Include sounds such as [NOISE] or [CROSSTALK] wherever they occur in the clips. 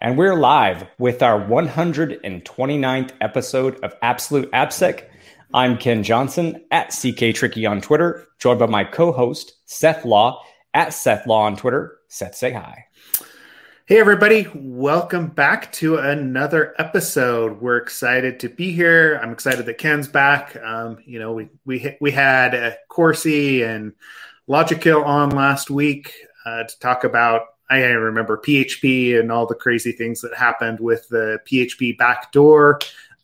and we're live with our 129th episode of Absolute AppSec. I'm Ken Johnson at CK Tricky on Twitter, joined by my co-host Seth Law at Seth Law on Twitter. Seth, say hi. Hey, everybody. Welcome back to another episode. We're excited to be here. I'm excited that Ken's back. Um, you know, we, we, we had uh, Corsi and Logikill on last week uh, to talk about I remember PHP and all the crazy things that happened with the PHP backdoor.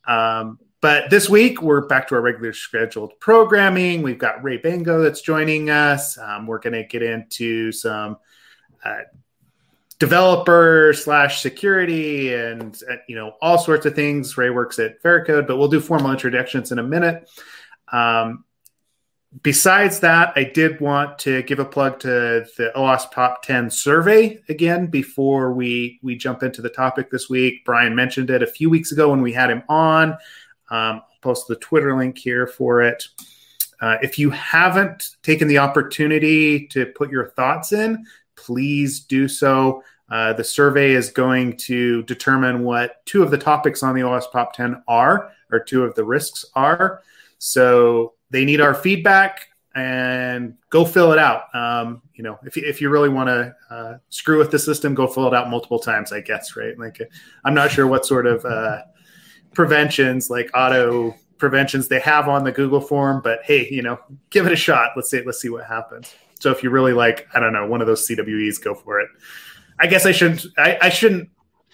Um, but this week we're back to our regular scheduled programming. We've got Ray Bango that's joining us. Um, we're going to get into some uh, developer slash security and uh, you know all sorts of things. Ray works at Veracode, but we'll do formal introductions in a minute. Um, besides that, I did want to give a plug to the OWASP Top 10 survey again before we we jump into the topic this week. Brian mentioned it a few weeks ago when we had him on. Um, I'll post the Twitter link here for it. Uh, if you haven't taken the opportunity to put your thoughts in, please do so. Uh, the survey is going to determine what two of the topics on the OWASP Top 10 are, or two of the risks are. So they need our feedback and go fill it out. Um, you know, if, if you really want to uh, screw with the system, go fill it out multiple times, I guess, right? Like, I'm not sure what sort of uh, preventions, like auto preventions they have on the Google form, but hey, you know, give it a shot. Let's see, let's see what happens. So if you really like, I don't know, one of those CWEs, go for it. I guess I shouldn't, I, I shouldn't,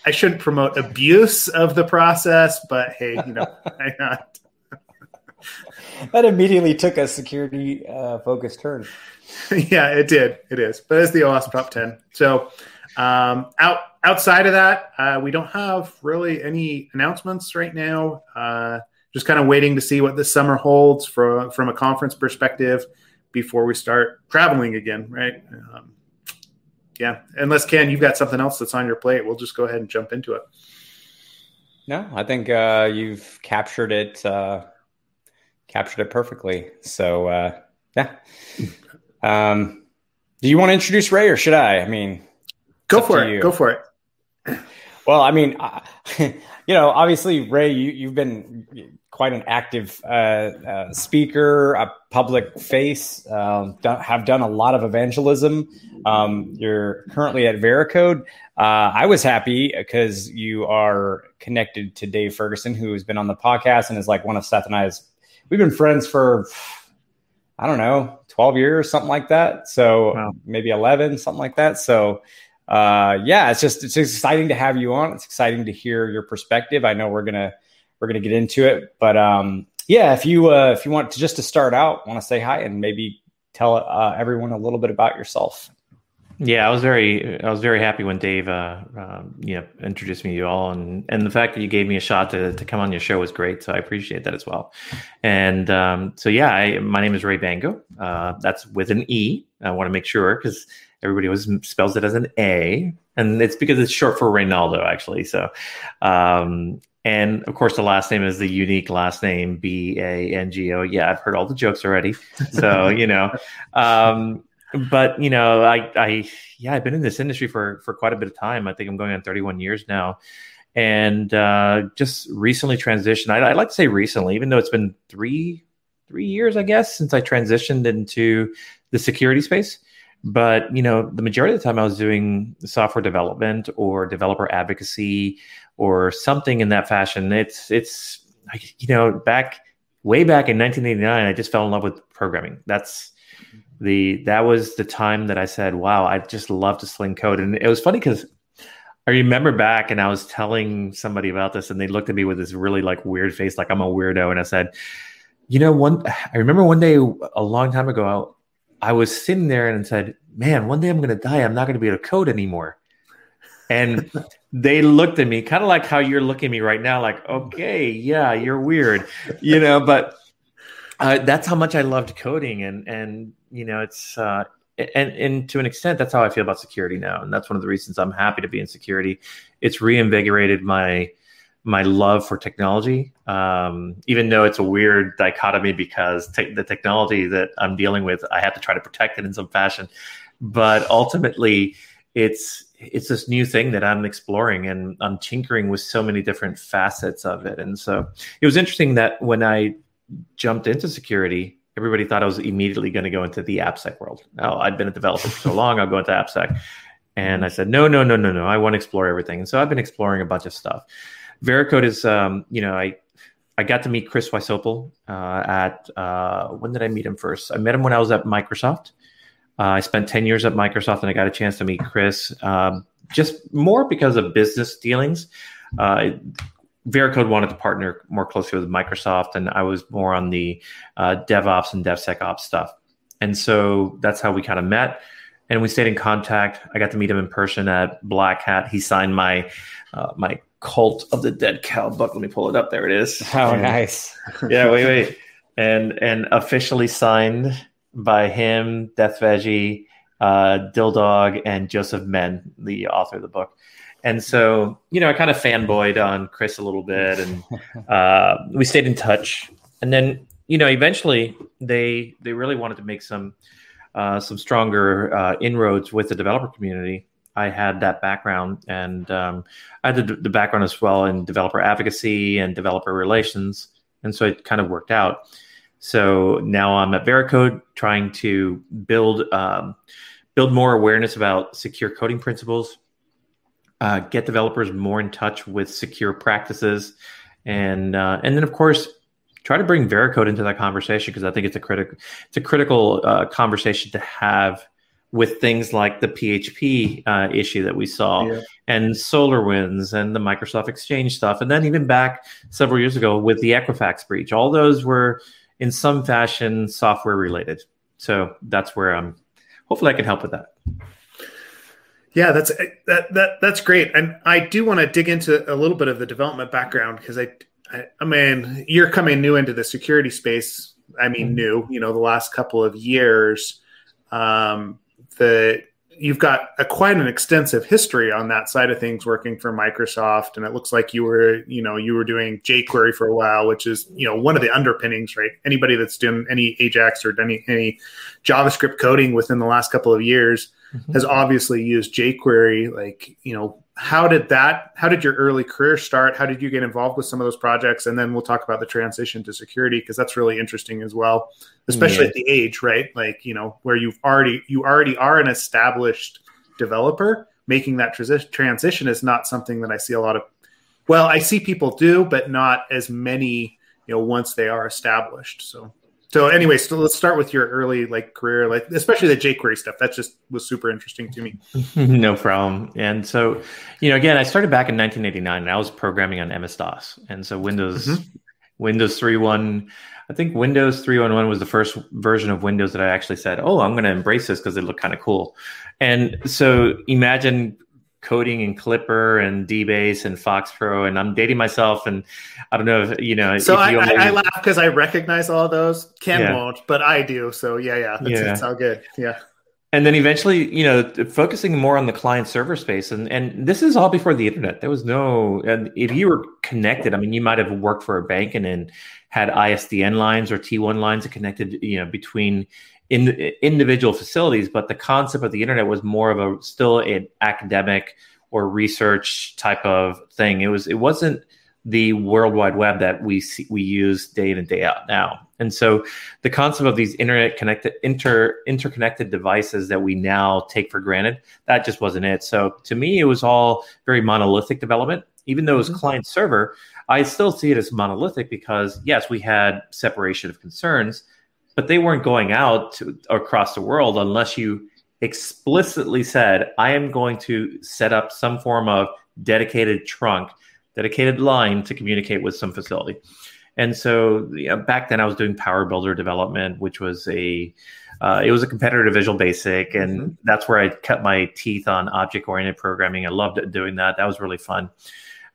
I shouldn't promote abuse of the process, but hey, you know, [LAUGHS] why not? [LAUGHS] that immediately took a security uh, focused turn. [LAUGHS] yeah, it did. It is, but it's the OWASP top ten. So um, out outside of that, uh, we don't have really any announcements right now. Uh, just kind of waiting to see what this summer holds from from a conference perspective before we start traveling again. Right. Um, yeah, unless Ken, you've got something else that's on your plate, we'll just go ahead and jump into it. No, I think uh, you've captured it uh, captured it perfectly. So uh, yeah. Um, do you want to introduce Ray or should I? I mean, go for it. You. Go for it. [CLEARS THROAT] Well, I mean, uh, [LAUGHS] you know, obviously, Ray, you, have been quite an active uh, uh, speaker, a public face, um, done, have done a lot of evangelism. Um, you're currently at Veracode. Uh, I was happy because you are connected to Dave Ferguson, who has been on the podcast and is like one of Seth and I's we've been friends for I don't know, 12 years, something like that. So wow. maybe 11, something like that. So uh, yeah, it's just it's exciting to have you on. It's exciting to hear your perspective. I know we're gonna we're gonna get into it, but um, yeah, if you uh, if you want to just to start out, want to say hi and maybe tell uh, everyone a little bit about yourself. Yeah, I was very I was very happy when Dave uh, um, you know introduced me to you all, and and the fact that you gave me a shot to to come on your show was great. So I appreciate that as well. And um, so yeah, I, my name is Ray Bango. Uh, that's with an E. I want to make sure because everybody always spells it as an A, and it's because it's short for Reynaldo actually. So. Um, and of course, the last name is the unique last name, B A N G O. Yeah, I've heard all the jokes already. So, you know, um, but you know, I, I, yeah, I've been in this industry for for quite a bit of time. I think I'm going on 31 years now, and uh, just recently transitioned. I, I like to say recently, even though it's been three three years, I guess, since I transitioned into the security space. But you know, the majority of the time I was doing software development or developer advocacy or something in that fashion. It's it's you know back way back in 1989, I just fell in love with programming. That's the that was the time that I said, "Wow, I just love to sling code." And it was funny because I remember back and I was telling somebody about this, and they looked at me with this really like weird face, like I'm a weirdo. And I said, "You know, one I remember one day a long time ago, I, I was sitting there and said, "Man, one day I'm going to die. I'm not going to be able to code anymore." And [LAUGHS] they looked at me kind of like how you're looking at me right now, like, "Okay, yeah, you're weird," you know, but. Uh, that's how much I loved coding, and and you know, it's uh, and and to an extent, that's how I feel about security now, and that's one of the reasons I'm happy to be in security. It's reinvigorated my my love for technology, um, even though it's a weird dichotomy because te- the technology that I'm dealing with, I have to try to protect it in some fashion. But ultimately, it's it's this new thing that I'm exploring and I'm tinkering with so many different facets of it. And so it was interesting that when I jumped into security, everybody thought I was immediately going to go into the AppSec world. Oh, I'd been a developer for so long, I'll go into AppSec. And I said, no, no, no, no, no. I want to explore everything. And so I've been exploring a bunch of stuff. Veracode is, um, you know, I I got to meet Chris Wysopal uh, at uh, when did I meet him first? I met him when I was at Microsoft. Uh, I spent ten years at Microsoft, and I got a chance to meet Chris um, just more because of business dealings. Veracode wanted to partner more closely with Microsoft, and I was more on the uh, DevOps and DevSecOps stuff. And so that's how we kind of met, and we stayed in contact. I got to meet him in person at Black Hat. He signed my uh, my Cult of the Dead Cow book. Let me pull it up. There it is. [LAUGHS] Oh, and, nice. yeah, wait, wait. And and officially signed by him, Deth Veggie, uh, DilDog, and Joseph Menn, the author of the book. And so, you know, I kind of fanboyed on Chris a little bit, and [LAUGHS] uh, we stayed in touch. And then, you know, eventually they they really wanted to make some uh, some stronger uh, inroads with the developer community. I had that background, and um, I had the, the, background as well in developer advocacy and developer relations, and so it kind of worked out. So now I'm at Veracode, trying to build um, build more awareness about secure coding principles, uh, get developers more in touch with secure practices, and uh, and then of course try to bring Veracode into that conversation because I think it's a critical it's a critical uh, conversation to have with things like the PHP uh, issue that we saw yeah. and SolarWinds and the Microsoft Exchange stuff. And then even back several years ago with the Equifax breach, all those were in some fashion software related. So that's where I'm hopefully I can help with that. Yeah, that's that that that's great. And I do want to dig into a little bit of the development background because I, I, I mean, you're coming new into the security space. I mean, mm-hmm. new, you know, the last couple of years. Um, that you've got a, quite an extensive history on that side of things working for Microsoft and it looks like you were you know you were doing jQuery for a while which is you know one of the underpinnings right anybody that's doing any Ajax or any any JavaScript coding within the last couple of years mm-hmm. has obviously used jQuery like you know how did that how did your early career start? How did you get involved with some of those projects? And then we'll talk about the transition to security because that's really interesting as well especially yeah. at the age right? Like you know where you've already you already are an established developer. Making that transi- transition is not something that i see a lot of well i see people do but not as many you know once they are established so so anyway, so let's start with your early like career, like especially the jQuery stuff. That just was super interesting to me. [LAUGHS] no problem. And so, you know, again, I started back in 1989, and I was programming on MS DOS, and so Windows mm-hmm. Windows 3.1. I think Windows 3.1 was the first version of Windows that I actually said, "Oh, I'm going to embrace this because it looked kind of cool." And so imagine coding in Clipper and DBase and FoxPro, and I'm dating myself. And I don't know if you know. So I, I, I, laugh because I recognize all those. Ken yeah. won't, but I do. So yeah, yeah, that's, yeah. that's all good. Yeah. And then eventually, you know, focusing more on the client server space, and and this is all before the internet. There was no, and if you were connected, I mean, you might have worked for a bank and then had ISDN lines or T1 lines that connected, you know, between in individual facilities, but the concept of the internet was more of a still an academic or research type of thing. It was it wasn't the World Wide Web that we see, we use day in and day out now. And so the concept of these internet connected inter interconnected devices that we now take for granted, that just wasn't it. So to me, it was all very monolithic development. Even though it was mm-hmm. client server, I still see it as monolithic because yes, we had separation of concerns, but they weren't going out to, across the world unless you explicitly said, I am going to set up some form of dedicated trunk, dedicated line to communicate with some facility. And so you know, back then I was doing PowerBuilder development, which was a uh, it was a competitor to Visual Basic, and mm-hmm. that's where I cut my teeth on object oriented programming. I loved doing that. That was really fun.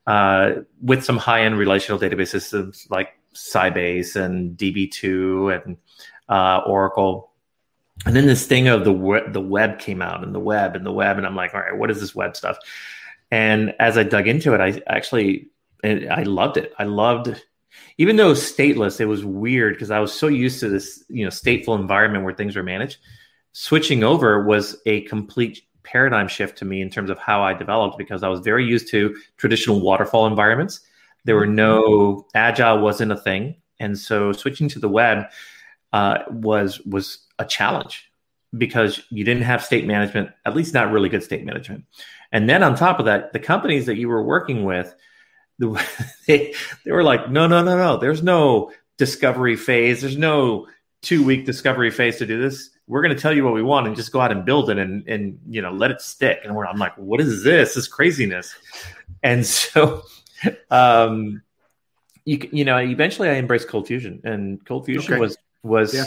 Uh, with some high end relational database systems like Sybase and DB2 and uh, Oracle. And then this thing of the the web came out and the web and the web, and I'm like, all right, what is this web stuff? And as I dug into it, I actually I loved it. I loved, even though stateless, it was weird because I was so used to this, you know, stateful environment where things were managed. Switching over was a complete paradigm shift to me in terms of how I developed because I was very used to traditional waterfall environments. There were no agile wasn't a thing, and so switching to the web uh, was was a challenge because you didn't have state management, at least not really good state management. And then on top of that, the companies that you were working with, the, [LAUGHS] they they were like, no, no, no, no. There's no discovery phase. There's no two week discovery phase to do this we're going to tell you what we want and just go out and build it and and you know let it stick and I'm like what is this this craziness and [LAUGHS] so um you you know eventually I embraced ColdFusion and ColdFusion okay. was was yeah.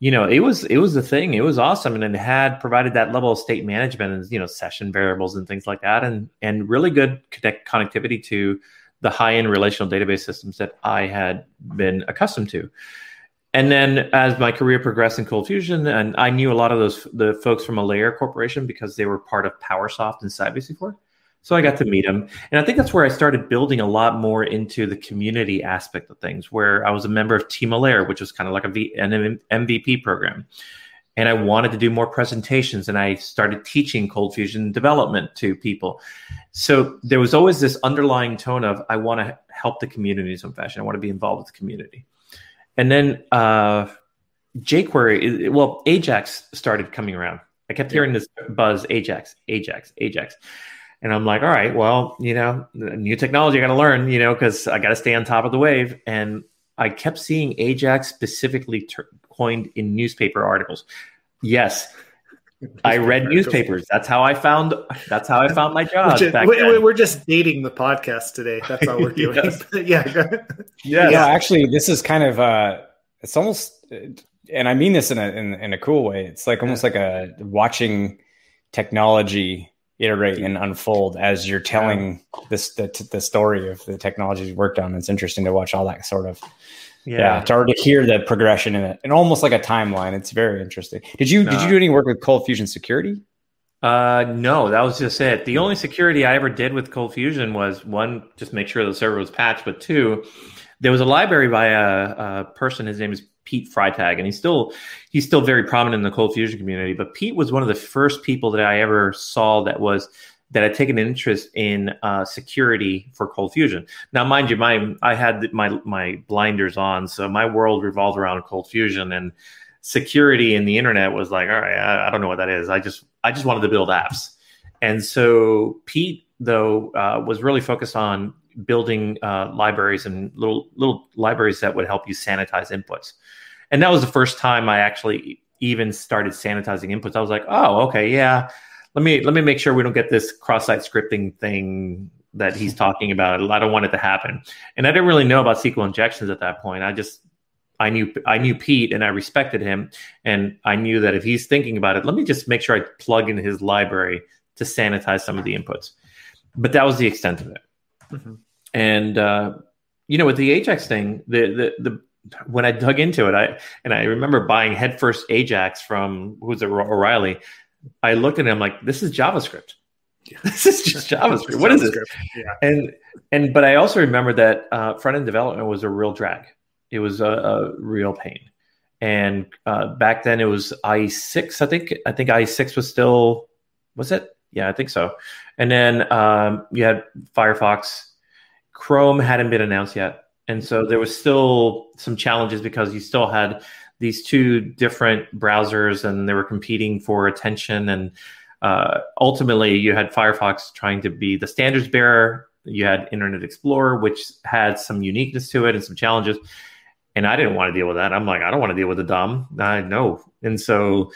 you know it was it was the thing. It was awesome. And it had provided that level of state management and you know session variables and things like that. And and really good connect connectivity to the high end relational database systems that I had been accustomed to. And then as my career progressed in ColdFusion and i knew a lot of those the folks from Allaire corporation because they were part of powersoft and sybase so i got to meet him. and i think that's where i started building a lot more into the community aspect of things where i was a member of team Allaire which was kind of like a v, an mvp program and i wanted to do more presentations and i started teaching ColdFusion development to people so there was always this underlying tone of i want to help the community in some fashion i want to be involved with the community and then uh, jQuery, well, Ajax started coming around. I kept hearing this buzz Ajax, Ajax, Ajax. And I'm like, all right, well, you know, new technology I got to learn, you know, because I got to stay on top of the wave. And I kept seeing Ajax specifically ter- coined in newspaper articles. Yes, [LAUGHS] I read newspapers. That's how I found. That's how I [LAUGHS] found my job. We're, we're, just dating the podcast today. That's all we're [LAUGHS] doing. yes. yeah. yeah. Yeah. Actually, this is kind of. uh It's almost, and I mean this in a in, in a cool way. It's like almost like a watching technology iterate and unfold as you're telling this the, the story of the technologies you worked on. It's interesting to watch all that sort of yeah. yeah. it's hard to hear the progression in it and almost like a timeline it's very interesting did you did you do any work with ColdFusion security uh no that was just it the only security i ever did with ColdFusion was one just make sure the server was patched but two there was a library by a, a person his name is pete freitag and he's still he's still very prominent in the ColdFusion community but pete was one of the first people that i ever saw that was that had taken an interest in uh, security for ColdFusion. Now, mind you, my I had my my blinders on, so my world revolved around ColdFusion and security in the internet was like, all right, I, I don't know what that is. I just I just wanted to build apps, and so Pete though uh, was really focused on building uh, libraries and little little libraries that would help you sanitize inputs, and that was the first time I actually even started sanitizing inputs. I was like, oh, okay, yeah let me let me make sure we don't get this cross-site scripting thing that he's [LAUGHS] talking about. I don't want it to happen. And I didn't really know about SQL injections at that point. I just I knew I knew Pete and I respected him, and I knew that if he's thinking about it, let me just make sure I plug in his library to sanitize some of the inputs. But that was the extent of it. Mm-hmm. And uh, you know, with the Ajax thing, the the the when I dug into it, I and I remember buying headfirst Ajax from who's it O'Reilly, I looked at him like, this is JavaScript. [LAUGHS] This is just JavaScript. what is it? Yeah. And and but I also remember that uh, front end development was a real drag. It was a, a real pain. And uh, back then it was i6. I think I think i6 was still was it? Yeah, I think so. And then um, you had Firefox. Chrome hadn't been announced yet, and so there was still some challenges because you still had these two different browsers and they were competing for attention. And uh, ultimately you had firefox trying to be the standards bearer. You had internet explorer which had some uniqueness to it and some challenges. And i didn't want to deal with that. I'm like i don't want to deal with the DOM i know. And so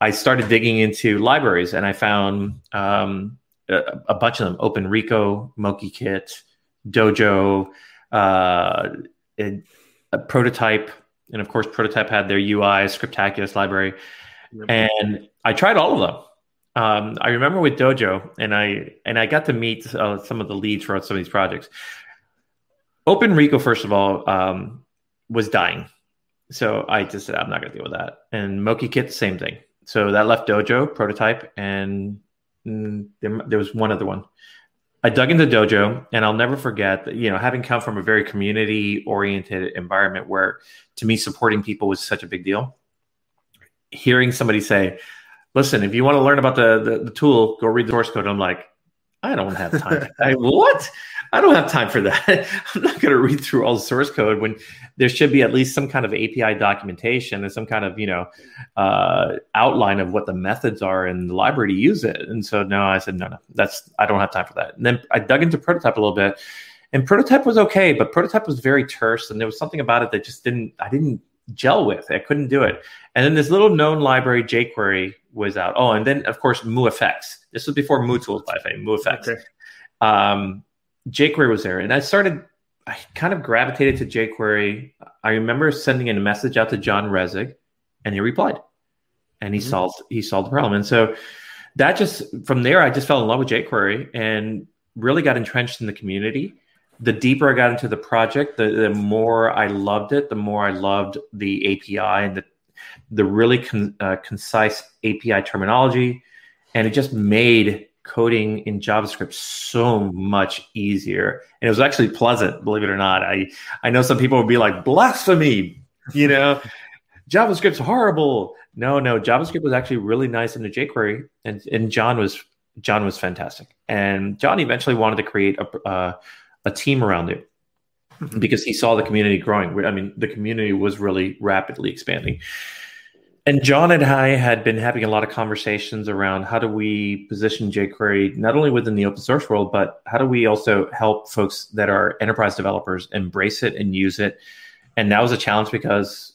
i started digging into libraries and i found um, a, a, bunch of them openrico MochiKit dojo uh, a, a prototype. And of course prototype had their ui scriptaculous library. And i tried all of them. Um, i remember with dojo and i and i got to meet uh, some of the leads for some of these projects. Openrico first of all um, was dying. So i just said i'm not going to deal with that. And MochiKit, same thing so that left dojo prototype and mm, there, there was one other one I dug into Dojo, and I'll never forget that, you know, having come from a very community oriented environment where to me supporting people was such a big deal. Hearing somebody say, listen, if you want to learn about the, the, the tool, go read the source code. I'm like, I don't have time. [LAUGHS] I, what? I don't have time for that. [LAUGHS] I'm not going to read through all the source code when there should be at least some kind of API documentation and some kind of you know uh, outline of what the methods are in the library to use it. And so no, I said no, no, that's I don't have time for that. And then I dug into prototype a little bit, and prototype was okay, but prototype was very terse, and there was something about it that just didn't I didn't gel with. I couldn't do it. And then this little known library jQuery was out. Oh, and then of course MooFX. This was before MooTools, by the way. MooFX. Okay. Um, jQuery was there, and I started. I kind of gravitated to jQuery. I remember sending a message out to John Resig, and he replied, and he mm-hmm. solved he solved the problem. And so that just from there, I just fell in love with jQuery and really got entrenched in the community. The deeper I got into the project, the, the more I loved it. The more I loved the API and the the really con, uh, concise API terminology, and it just made coding in JavaScript so much easier. And it was actually pleasant, believe it or not. I, I know some people would be like, blasphemy, you know, [LAUGHS] JavaScript's horrible. No, no, JavaScript was actually really nice in the jQuery. And, and John was John was fantastic. And John eventually wanted to create a, uh, a team around it mm-hmm. because he saw the community growing. I mean, the community was really rapidly expanding. And John and I had been having a lot of conversations around how do we position jQuery not only within the open source world, but how do we also help folks that are enterprise developers embrace it and use it. And that was a challenge because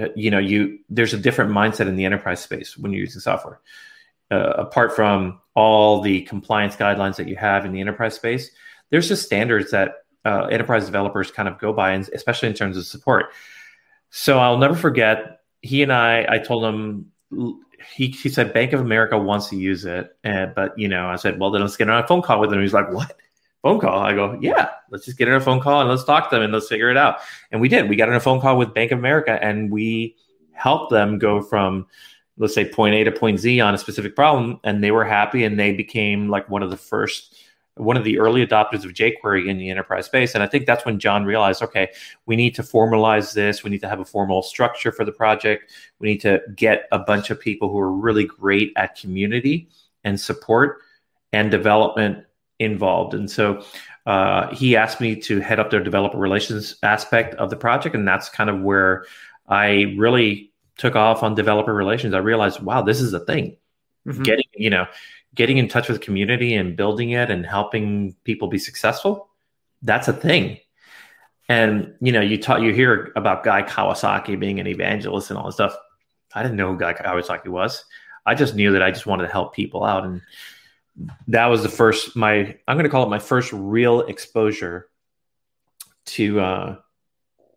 uh, you know you there's a different mindset in the enterprise space when you're using software. Uh, apart from all the compliance guidelines that you have in the enterprise space, there's just standards that uh, enterprise developers kind of go by, and especially in terms of support. So I'll never forget he and I, I told him, he, he said Bank of America wants to use it. And, but, you know, I said, well, then let's get on a phone call with him. He's like, what? Phone call? I go, yeah, let's just get on a phone call and let's talk to them and let's figure it out. And we did. We got on a phone call with Bank of America and we helped them go from, let's say, point A to point Z on a specific problem. And they were happy and they became like one of the first one of the early adopters of jQuery in the enterprise space. And I think that's when John realized, okay, we need to formalize this. We need to have a formal structure for the project. We need to get a bunch of people who are really great at community and support and development involved. And so uh, he asked me to head up their developer relations aspect of the project. And that's kind of where I really took off on developer relations. I realized, wow, this is a thing. Mm-hmm. Getting, you know, getting in touch with community and building it and helping people be successful, that's a thing. And you know, you talk, you hear about Guy Kawasaki being an evangelist and all this stuff. I didn't know who Guy Kawasaki was. I just knew that I just wanted to help people out, and that was the first my I'm going to call it my first real exposure to uh,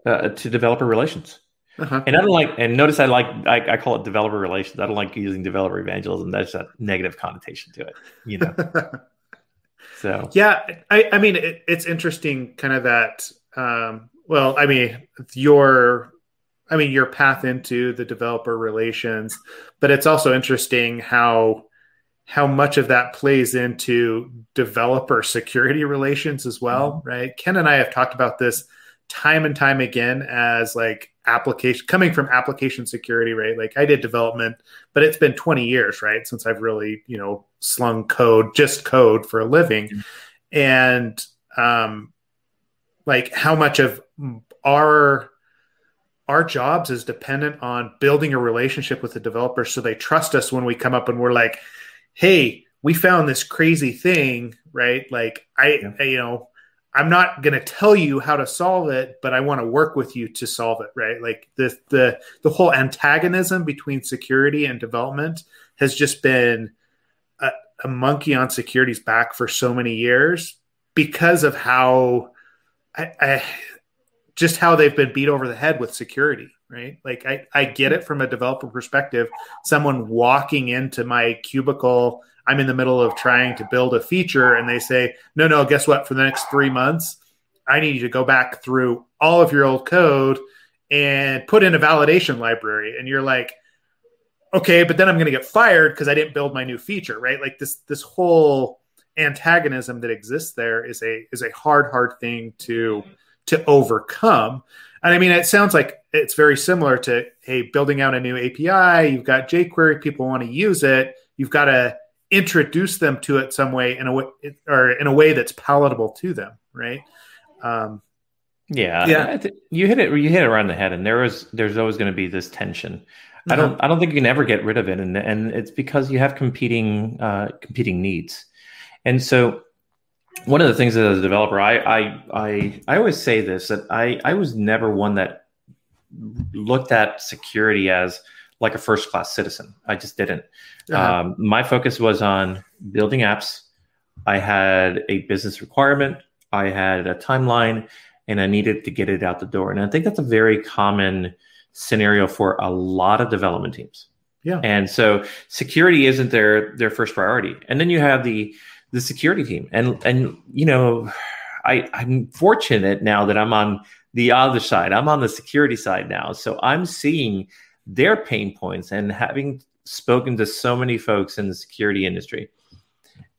uh, to developer relations. Uh-huh. And I don't like, and notice I like, I, I, call it developer relations. I don't like using developer evangelism. That's a negative connotation to it, you know. [LAUGHS] so yeah, I, I mean, it, it's interesting, kind of that. Um, well, I mean, your, I mean, your path into the developer relations, but it's also interesting how how much of that plays into developer security relations as well, mm-hmm. right? Ken and I have talked about this time and time again as like application coming from application security, right? Like I did development, but it's been 20 years, right? Since I've really, you know, slung code, just code for a living. Mm-hmm. And um like how much of our our jobs is dependent on building a relationship with the developer so they trust us when we come up and we're like, hey, we found this crazy thing, right? Like I, yeah. I you know, I'm not going to tell you how to solve it, but I want to work with you to solve it, right? Like the the the whole antagonism between security and development has just been a, a monkey on security's back for so many years because of how I, I just how they've been beat over the head with security, right? Like I, I get it from a developer perspective. Someone walking into my cubicle I'm in the middle of trying to build a feature and they say, no, no, guess what? For the next three months, I need you to go back through all of your old code and put in a validation library. And you're like, okay, but then I'm going to get fired because I didn't build my new feature, right? Like this, this whole antagonism that exists there is a, is a hard, hard thing to, to overcome. And I mean, it sounds like it's very similar to hey, building out a new API. You've got jQuery, people want to use it. You've got to introduce them to it some way in a way or in a way that's palatable to them, right? Um, yeah, yeah. you hit it. You hit it around the head, and there is there's always going to be this tension. I don't uh-huh. I don't think you can ever get rid of it, and and it's because you have competing uh, competing needs, and so one of the things as a developer, I I I, I always say this that I I was never one that looked at security as like a first class citizen. I just didn't. Uh-huh. Um, my focus was on building apps. I had a business requirement. I had a timeline, and I needed to get it out the door. And I think that's a very common scenario for a lot of development teams. Yeah. And so security isn't their their first priority. And then you have the the security team. And and you know, I I'm fortunate now that I'm on the other side. I'm on the security side now. So I'm seeing their pain points and having spoken to so many folks in the security industry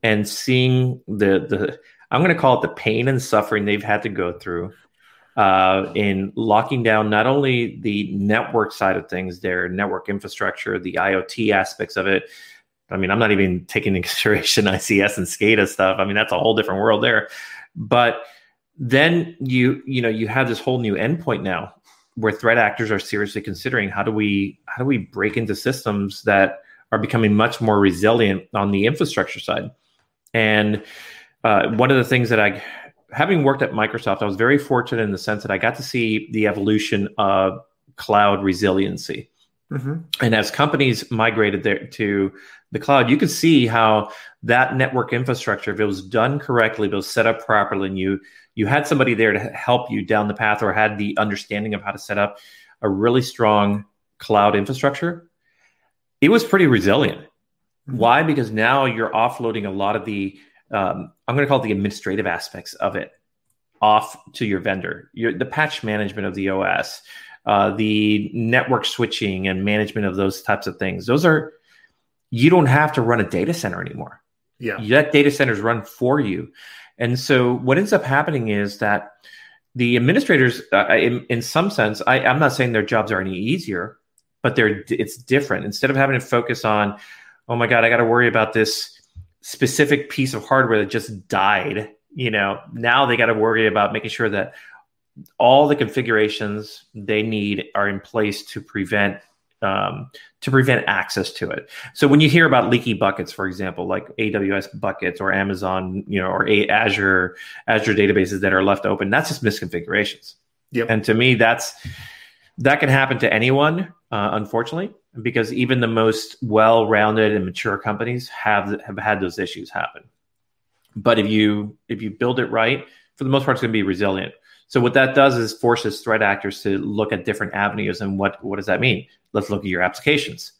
and seeing the the I'm going to call it the pain and suffering they've had to go through uh, in locking down not only the network side of things, their network infrastructure, the IoT aspects of it. I mean, I'm not even taking into consideration [LAUGHS] ICS and SCADA stuff. I mean, that's a whole different world there. But then you you know you have this whole new endpoint now where threat actors are seriously considering how do we how do we break into systems that are becoming much more resilient on the infrastructure side and uh, one of the things that i having worked at Microsoft, I was very fortunate in the sense that I got to see the evolution of cloud resiliency. Mm-hmm. And as companies migrated there to the cloud, you could see how that network infrastructure, if it was done correctly, if it was set up properly, and you you had somebody there to help you down the path, or had the understanding of how to set up a really strong cloud infrastructure, it was pretty resilient. Mm-hmm. Why? Because now you're offloading a lot of the um, I'm going to call it the administrative aspects of it off to your vendor. Your, the patch management of the OS, uh, the network switching and management of those types of things. Those are you don't have to run a data center anymore. Yeah, that data centers run for you. And so what ends up happening is that the administrators, uh, in, in some sense, I, I'm not saying their jobs are any easier, but they're it's different. Instead of having to focus on, oh my god, I got to worry about this specific piece of hardware that just died, you know, now they got to worry about making sure that all the configurations they need are in place to prevent um, to prevent access to it. So when you hear about leaky buckets, for example, like AWS buckets or Amazon, you know, or a- Azure Azure databases that are left open, that's just misconfigurations. Yep. And to me, that's that can happen to anyone, uh, unfortunately because even the most well-rounded and mature companies have have had those issues happen. But if you if you build it right, for the most part, it's going to be resilient. So what that does is forces threat actors to look at different avenues. And what what does that mean? Let's look at your applications.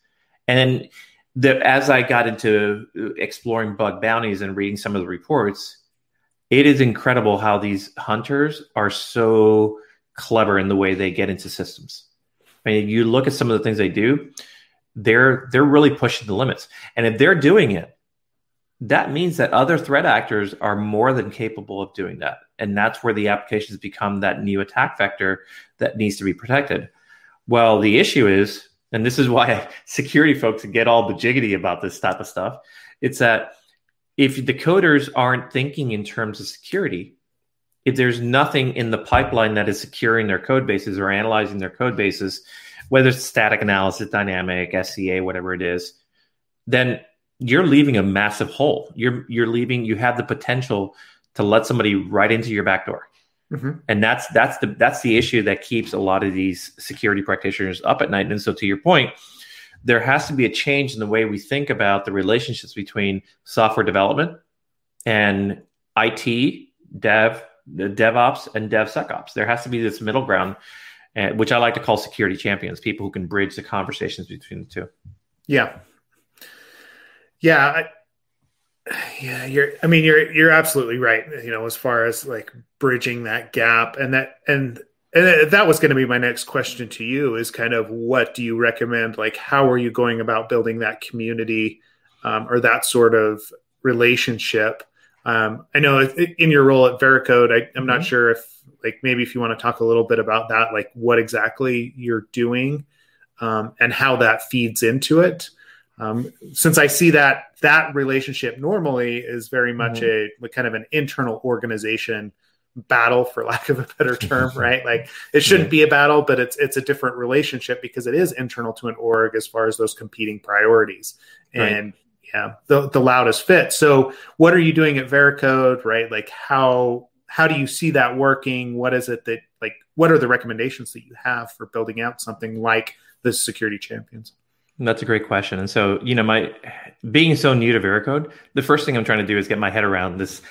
And the, as I got into uh, exploring bug bounties and reading some of the reports, it is incredible how these hunters are so clever in the way they get into systems. I mean, you look at some of the things they do, they're they're really pushing the limits. And if they're doing it, that means that other threat actors are more than capable of doing that. And that's where the applications become that new attack vector that needs to be protected. Well, the issue is, and this is why [LAUGHS] security folks get all the jiggity about this type of stuff, it's that if the coders aren't thinking in terms of security, if there's nothing in the pipeline that is securing their code bases or analyzing their code bases, whether it's static analysis, dynamic, SCA, whatever it is, then you're leaving a massive hole. You're you're leaving. You have the potential to let somebody right into your back door, mm-hmm. and that's that's the that's the issue that keeps a lot of these security practitioners up at night. And so, to your point, there has to be a change in the way we think about the relationships between software development and IT, dev, the DevOps and DevSecOps. There has to be this middle ground, uh, which I like to call security champions, people who can bridge the conversations between the two. Yeah, yeah, I, yeah. You're. I mean, you're you're absolutely right. You know, as far as like bridging that gap, and that and and that was going to be my next question to you is kind of what do you recommend like how are you going about building that community um, or that sort of relationship Um, I know in your role at Veracode, I, am not Mhm. sure if like maybe if you want to talk a little bit about that, like what exactly you're doing um, and how that feeds into it. Um, since I see that that relationship normally is very much a like, kind of an internal organization battle, for [LAUGHS] lack of a better term, [LAUGHS] right? Like it shouldn't be a battle, but it's it's a different relationship because it is internal to an org as far as those competing priorities. Right. And yeah, the the loudest fit. So what are you doing at Veracode, right? Like how how do you see that working? What is it that like what are the recommendations that you have for building out something like the security champions? That's a great question. And so, you know, my being so new to Veracode, the first thing I'm trying to do is get my head around this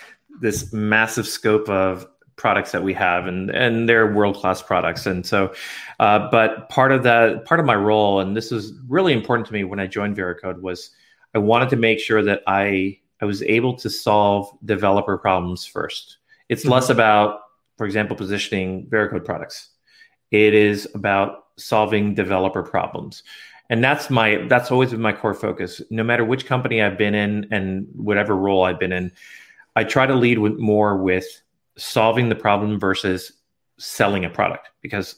this massive scope of products that we have and and they're world class products and so uh, but part of that part of my role and this is really important to me when i joined veracode was i wanted to make sure that i i was able to solve developer problems first it's Mhm. less about for example positioning veracode products it is about solving developer problems and that's my that's always been my core focus. No matter which company i've been in and whatever role i've been in i try to lead with more with solving the problem versus selling a product because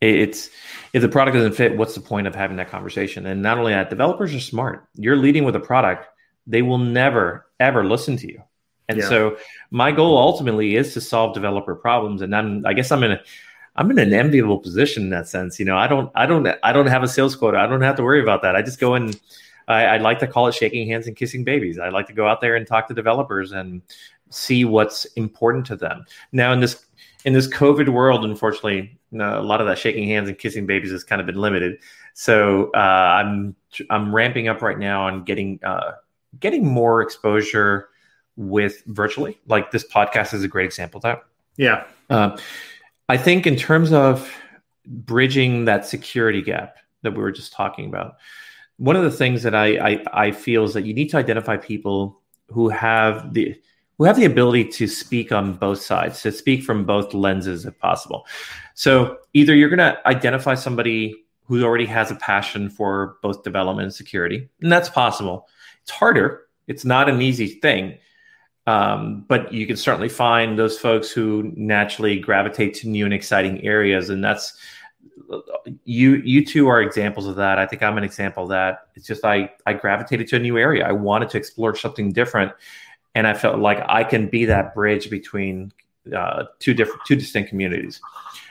it's if the product doesn't fit what's the point of having that conversation? And not only that developers are smart. You're leading with a product they will never ever listen to you. And Yeah. so my goal ultimately is to solve developer problems. And i'm i guess i'm in a i'm in an enviable position in that sense you know i don't i don't i don't have a sales quota. I don't have to worry about that. I just go and I, I like to call it shaking hands and kissing babies. I like to go out there and talk to developers and see what's important to them. Now in this in this covid world unfortunately uh, a lot of that shaking hands and kissing babies has kind of been limited. So uh, i'm i'm ramping up right now on getting uh, getting more exposure with virtually. Like this podcast is a great example of that. Yeah. uh, I think in terms of bridging that security gap that we were just talking about, one of the things that I, I, I feel is that you need to identify people who have the who have the ability to speak on both sides, to speak from both lenses if possible. So either you're going to identify somebody who already has a passion for both development and security, and that's possible. It's harder. It's not an easy thing. Um, but you can certainly find those folks who naturally gravitate to new and exciting areas, and that's you. You two are examples of that. I think I'm an example of that. It's just I I gravitated to a new area. I wanted to explore something different, and I felt like I can be that bridge between uh, two different, two distinct communities.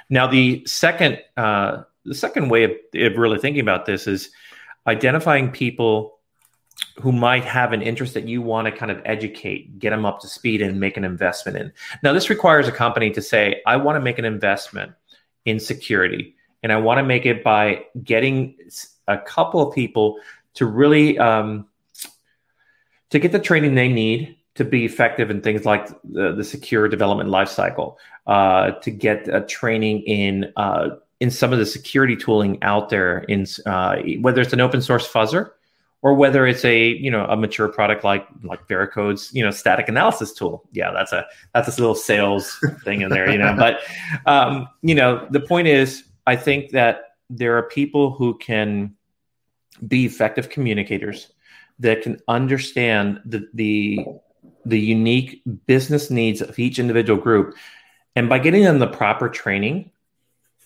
Now, the second uh, the second way of, of really thinking about this is identifying people who might have an interest that you want to kind of educate, get them up to speed, and make an investment in. Now, this requires a company to say, I want to make an investment in security, and I want to make it by getting a couple of people to really um, to get the training they need to be effective in things like the, the secure development lifecycle, uh, to get a training in uh, in some of the security tooling out there, in uh, whether it's an open source fuzzer or whether it's a you know a mature product like like Veracode's you know static analysis tool. Yeah, that's a that's a little sales thing in there, you know. But um, you know, the point is, I think that there are people who can be effective communicators that can understand the the the unique business needs of each individual group, and by getting them the proper training,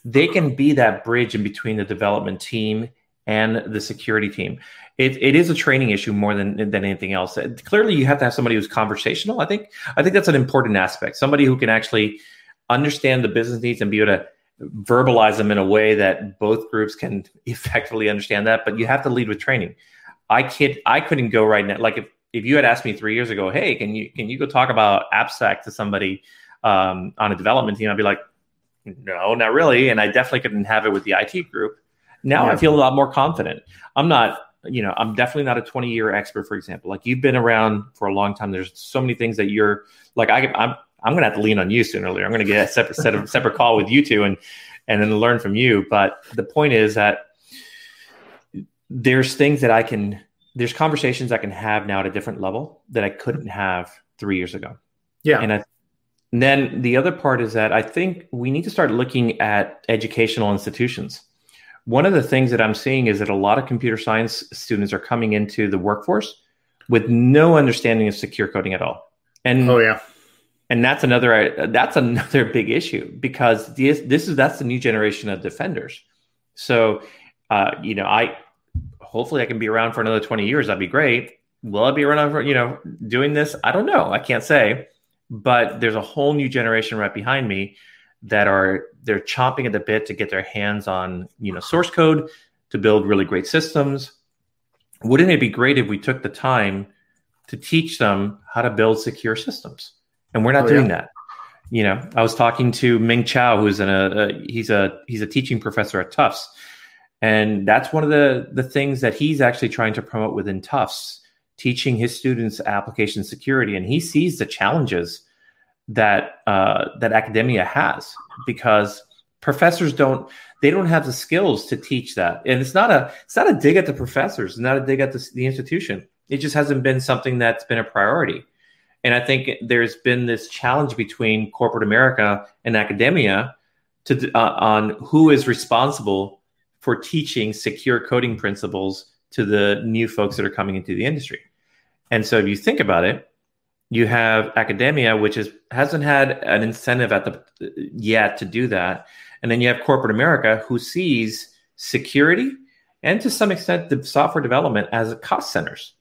they can be that bridge in between the development team and the security team. It, it is a training issue more than than anything else. Clearly, you have to have somebody who's conversational. I think I think that's an important aspect. Somebody who can actually understand the business needs and be able to verbalize them in a way that both groups can [LAUGHS] effectively understand that. But you have to lead with training. I kid, I couldn't go right now. Like if if you had asked me three years ago, hey, can you can you go talk about AppSec to somebody um, on a development team? I'd be like, no, not really. And I definitely couldn't have it with the IT group. Now Yeah. I feel a lot more confident. I'm not, you know, I'm definitely not a 20 year expert, for example. Like you've been around for a long time. There's so many things that you're like, I, I'm, I'm going to have to lean on you sooner or later. I'm going to get a separate set of separate call with you two and, and then learn from you. But the point is that there's things that I can, there's conversations I can have now at a different level that I couldn't have three years ago. Yeah. And I, and then the other part is that I think we need to start looking at educational institutions. One of the things that I'm seeing is that a lot of computer science students are coming into the workforce with no understanding of secure coding at all. And oh yeah, and that's another that's another big issue because this this is that's the new generation of defenders. So, uh, you know, I hopefully I can be around for another twenty years. That'd be great. Will I be around for you know doing this? I don't know. I can't say. But there's a whole new generation right behind me that are they're chomping at the bit to get their hands on you know source code to build really great systems. Wouldn't it be great if we took the time to teach them how to build secure systems? And we're not oh, doing yeah. that. You know, I was talking to Ming Chow, who's in a, a he's a he's a teaching professor at Tufts, and that's one of the the things that he's actually trying to promote within Tufts, teaching his students application security, and he sees the challenges that uh, that academia has because professors don't they don't have the skills to teach that. And it's not a it's not a dig at the professors it's not a dig at the, the institution. It just hasn't been something that's been a priority. And i think there's been this challenge between corporate america and academia to uh, on who is responsible for teaching secure coding principles to the new folks that are coming into the industry. And so if you think about it you have academia, which is hasn't had an incentive at the yet to do that, and then you have corporate America, who sees security and to some extent the software development as cost centers.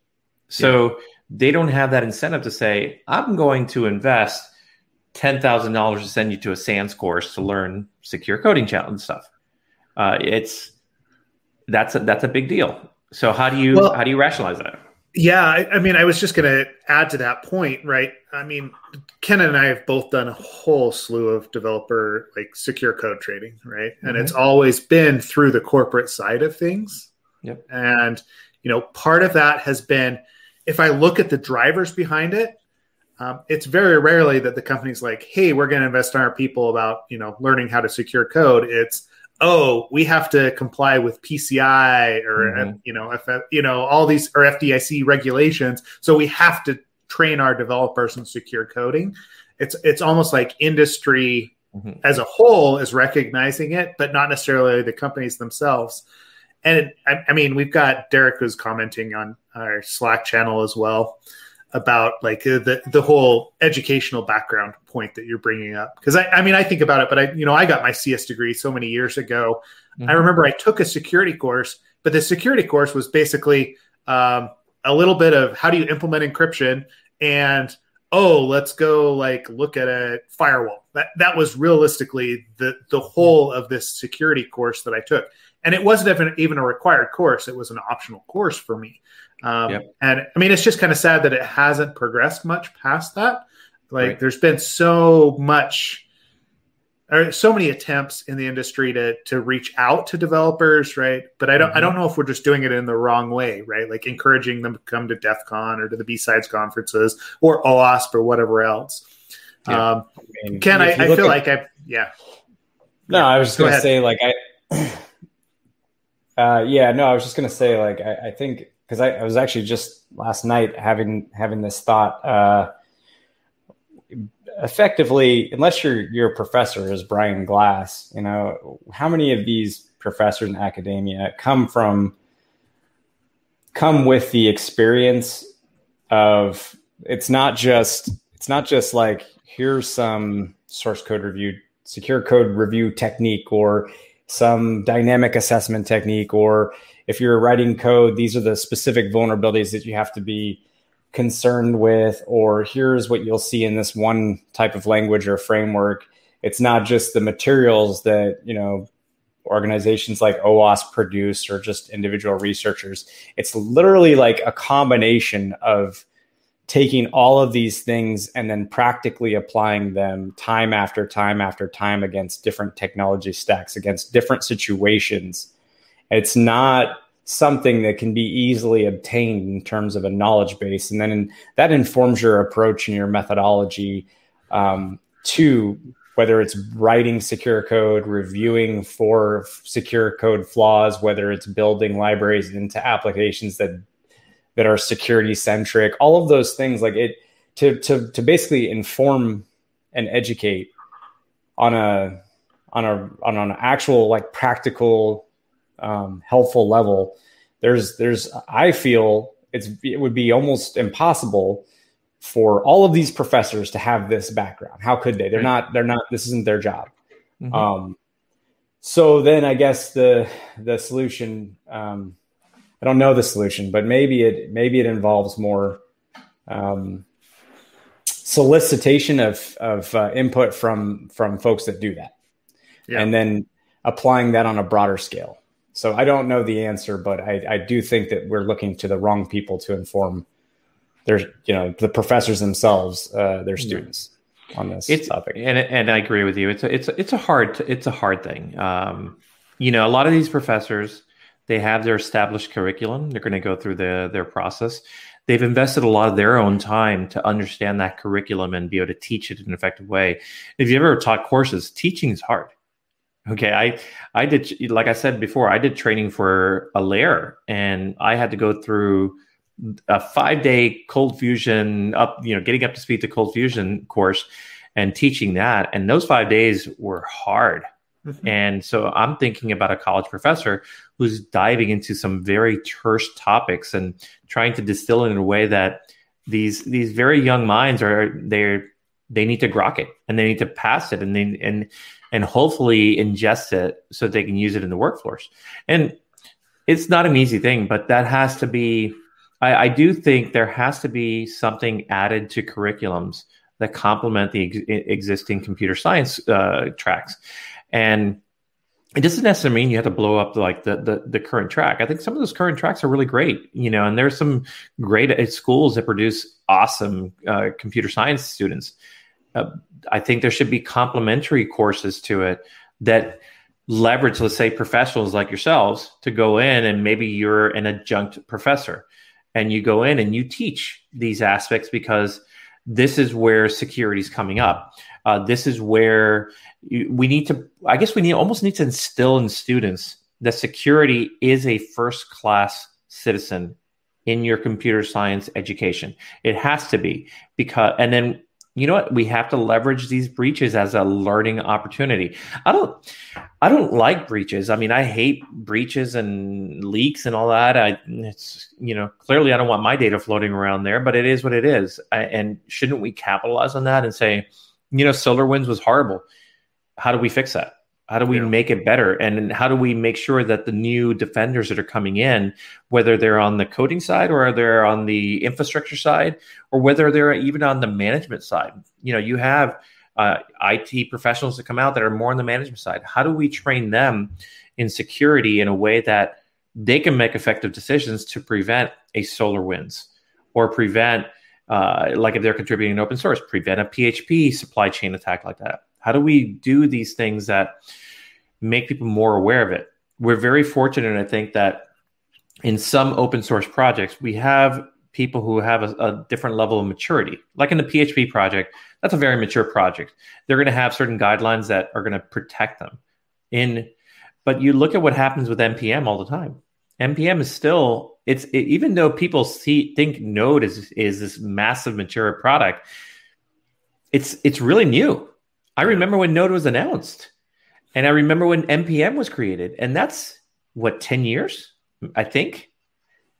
So yeah. they don't have that incentive to say, "I'm going to invest ten thousand dollars to send you to a SANS course to learn secure coding challenge stuff." Uh, it's that's a, that's a big deal. So how do you well, how do you rationalize that? Yeah, I, I, mean, I was just going to add to that point, right? I mean, Ken and I have both done a whole slew of developer like secure code trading, right? Mm-hmm. And it's always been through the corporate side of things. Yep. And you know, part of that has been if I look at the drivers behind it, um, it's very rarely that the company's like, "Hey, we're going to invest in our people about you know learning how to secure code." It's oh, we have to comply with PCI or mm-hmm. you know, if, you know, all these or FDIC regulations, so we have to train our developers in secure coding. It's it's almost like industry mm-hmm. as a whole is recognizing it, but not necessarily the companies themselves. And I, I mean, we've got Derek who's commenting on our Slack channel as well about like uh, the the whole educational background point that you're bringing up. Because I, I mean I think about it but I you know I got my CS degree so many years ago. Mm-hmm. I remember I took a security course but the security course was basically um, a little bit of how do you implement encryption and oh let's go like look at a firewall. That that was realistically the the whole of this security course that I took and it wasn't even even a required course it was an optional course for me um, yep. And I mean, it's just kind of sad that it hasn't progressed much past that. Like, right. there's been so much, or so many attempts in the industry to to reach out to developers, right? But I don't, mm-hmm. I don't know if we're just doing it in the wrong way, right? Like encouraging them to come to DEF CON or to the B-Sides conferences or OWASP or whatever else. Yeah. Um, I mean, Ken, I, I feel at, like I, yeah. No, I was just going to say, like, I, [CLEARS THROAT] uh, yeah, no, I was just to say, like, I, I think because I, I, was actually just last night having having this thought. Uh, effectively, unless you're you're a professor, as Brian Glass, you know, how many of these professors in academia come from come with the experience of it's not just it's not just like here's some source code review secure code review technique or some dynamic assessment technique or if you're writing code, these are the specific vulnerabilities that you have to be concerned with, or here's what you'll see in this one type of language or framework. It's not just the materials that, you know, organizations like OWASP produce or just individual researchers. It's literally like a combination of taking all of these things and then practically applying them time after time after time against different technology stacks, against different situations it's not something that can be easily obtained in terms of a knowledge base. And then in, that informs your approach and your methodology um, to whether it's writing secure code, reviewing for secure code flaws, whether it's building libraries into applications that that are security centric, all of those things like it to to to basically inform and educate on a on a on an actual like practical um, helpful level, there's there's I feel it's it would be almost impossible for all of these professors to have this background. How could they? They're not. They're not. This isn't their job. Mm-hmm. Um, so then I guess the the solution. Um, I don't know the solution, but maybe it maybe it involves more um, solicitation of of uh, input from from folks that do that, yeah. and then applying that on a broader scale. So I don't know the answer, but I, I do think that we're looking to the wrong people to inform their you know the professors themselves, uh, their students on this it's, topic. And and I agree with you. It's a, it's a, it's a hard it's a hard thing. Um, you know, a lot of these professors they have their established curriculum. They're going to go through the, their process. They've invested a lot of their own time to understand that curriculum and be able to teach it in an effective way. If you ever taught courses, teaching is hard. Okay, I I did like I said before, I did training for Allaire, and I had to go through a five day ColdFusion up, you know, getting up to speed to ColdFusion course and teaching that. And those five days were hard. Mm-hmm. And so I'm thinking about a college professor who's diving into some very terse topics and trying to distill it in a way that these these very young minds are they they need to grok it and they need to pass it and they and and hopefully ingest it so they can use it in the workforce. And it's not an easy thing, but that has to be I, I do think there has to be something added to curriculums that complement the ex- existing computer science uh, tracks. And it doesn't necessarily mean you have to blow up like the, the, the current track. I think some of those current tracks are really great, you know, and there's some great uh, schools that produce awesome uh, computer science students. Uh, I think there should be complementary courses to it that leverage, let's say, professionals like yourselves to go in and maybe you're an adjunct professor and you go in and you teach these aspects because this is where security is coming up. Uh, this is where we need to, I guess we need almost need to instill in students that security is a first class citizen in your computer science education. It has to be because, and then you know what? We have to leverage these breaches as a learning opportunity. I don't i don't like breaches. I mean i hate breaches and leaks and all that. I it's you know clearly i don't want my data floating around there but it is what it is. I, and shouldn't we capitalize on that and say you know SolarWinds was horrible how do we fix that how do we yeah. make it better? And how do we make sure that the new defenders that are coming in, whether they're on the coding side or they're on the infrastructure side, or whether they're even on the management side, you know, you have uh, IT professionals that come out that are more on the management side. How do we train them in security in a way that they can make effective decisions to prevent a SolarWinds or prevent, uh, like if they're contributing in open source, prevent a PHP supply chain attack like that? How do we do these things that make people more aware of it? We're very fortunate, I think, that in some open source projects, we have people who have a, a, different level of maturity. Like in the PHP project, that's a very mature project. They're going to have certain guidelines that are going to protect them. In, but you look at what happens with npm all the time. npm is still it's it, even though people see think Node is is this massive mature product. It's it's really new. I remember when Node was announced, and I remember when npm was created, and that's what ten years, I think.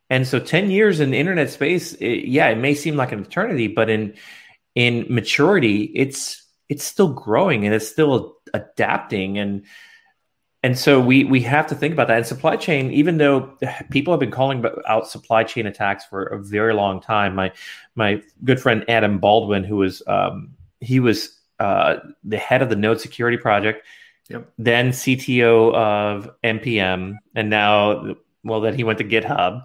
And so, ten years in the internet space, it, yeah, it may seem like an eternity, but in in maturity, it's it's still growing and it's still adapting and and so we we have to think about that. And supply chain, even though people have been calling out supply chain attacks for a very long time, my my good friend Adam Baldwin, who was um, he was uh, the head of the Node Security Project, yep. then CTO of npm, and now, well, then he went to GitHub,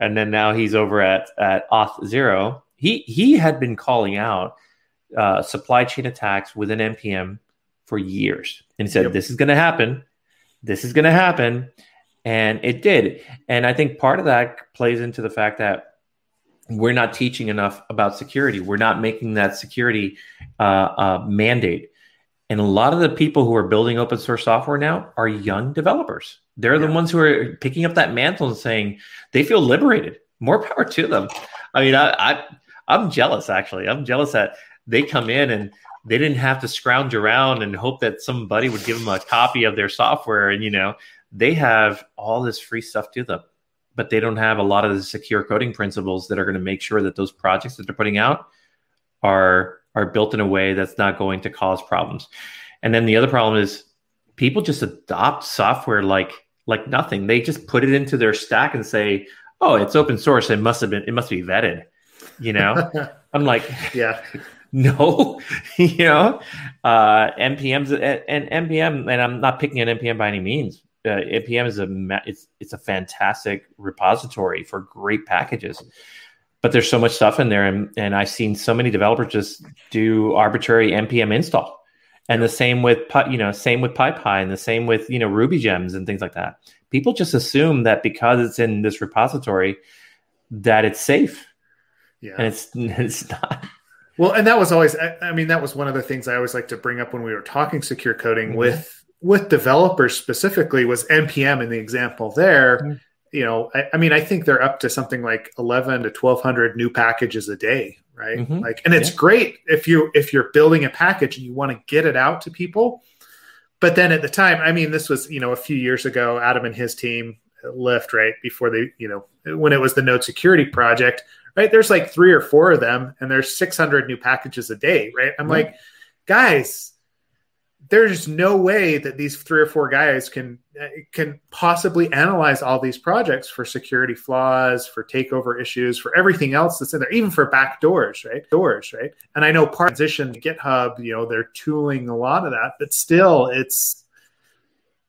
and then now he's over at at Auth0. He he had been calling out uh, supply chain attacks within npm for years, and he said, yep. "This is going to happen. This is going to happen." And it did. And I think part of that plays into the fact that we're not teaching enough about security. We're not making that security uh, uh, mandate. And a lot of the people who are building open source software now are young developers. They're yeah. the ones who are picking up that mantle and saying they feel liberated. More power to them. I mean, I, I I'm jealous actually. I'm jealous that they come in and they didn't have to scrounge around and hope that somebody would give them a copy of their software. And you know, they have all this free stuff to them but they don't have a lot of the secure coding principles that are going to make sure that those projects that they're putting out are are built in a way that's not going to cause problems. And then the other problem is people just adopt software like like nothing. They just put it into their stack and say, "Oh, it's open source. It must have been. It must be vetted." You know, [LAUGHS] I'm like, yeah, [LAUGHS] [LAUGHS] no, [LAUGHS] you know, uh, npm's and npm, and I'm not picking an npm by any means. Uh, npm is a it's it's a fantastic repository for great packages, but there's so much stuff in there, and and I've seen so many developers just do arbitrary npm install, and the same with you know same with PyPI, and the same with you know Ruby gems and things like that. People just assume that because it's in this repository, that it's safe, yeah, and it's [LAUGHS] it's not. Well, and that was always, I, mean, that was one of the things I always like to bring up when we were talking secure coding mm-hmm. with with developers specifically was npm in the example there. Mm-hmm. You know, I, I, mean, I think they're up to something like eleven to twelve hundred new packages a day, right? Mm-hmm. Like, and it's yeah. great if you if you're building a package and you want to get it out to people. But then at the time, I mean, this was you know a few years ago. Adam and his team Lyft, right before they, you know, when it was the Node Security project, right? There's like three or four of them, and there's 600 new packages a day, right? I'm like, guys, there's no way that these three or four guys can can possibly analyze all these projects for security flaws, for takeover issues, for everything else that's in there, even for back doors, right? Doors, right? And I know part transition GitHub, you know, they're tooling a lot of that, but still, it's.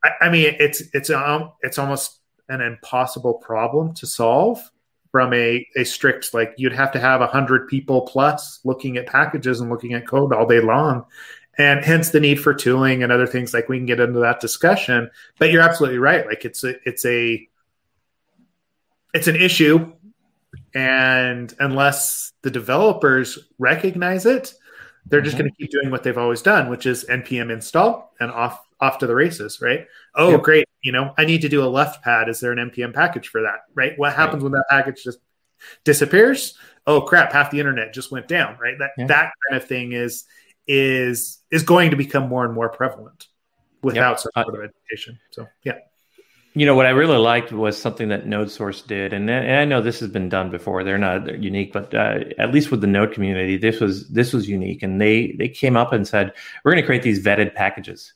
I, I mean, it's it's um, it's almost an impossible problem to solve from a, a strict like you'd have to have 100 people plus looking at packages and looking at code all day long. And hence the need for tooling and other things like we can get into that discussion. But you're absolutely right. Like it's a it's a it's an issue. And unless the developers recognize it they're just mm-hmm. going to keep doing what they've always done which is npm install and off off to the races right oh yep. great you know, I need to do a left pad. Is there an npm package for that? Right. What happens right. when that package just disappears? Oh crap! Half the internet just went down. Right. That yeah. that kind of thing is is is going to become more and more prevalent without yep. some sort of education. So yeah. You know what I really liked was something that NodeSource did, and, and I know this has been done before. They're not unique, but uh, at least with the Node community, this was this was unique. And they they came up and said, "We're going to create these vetted packages."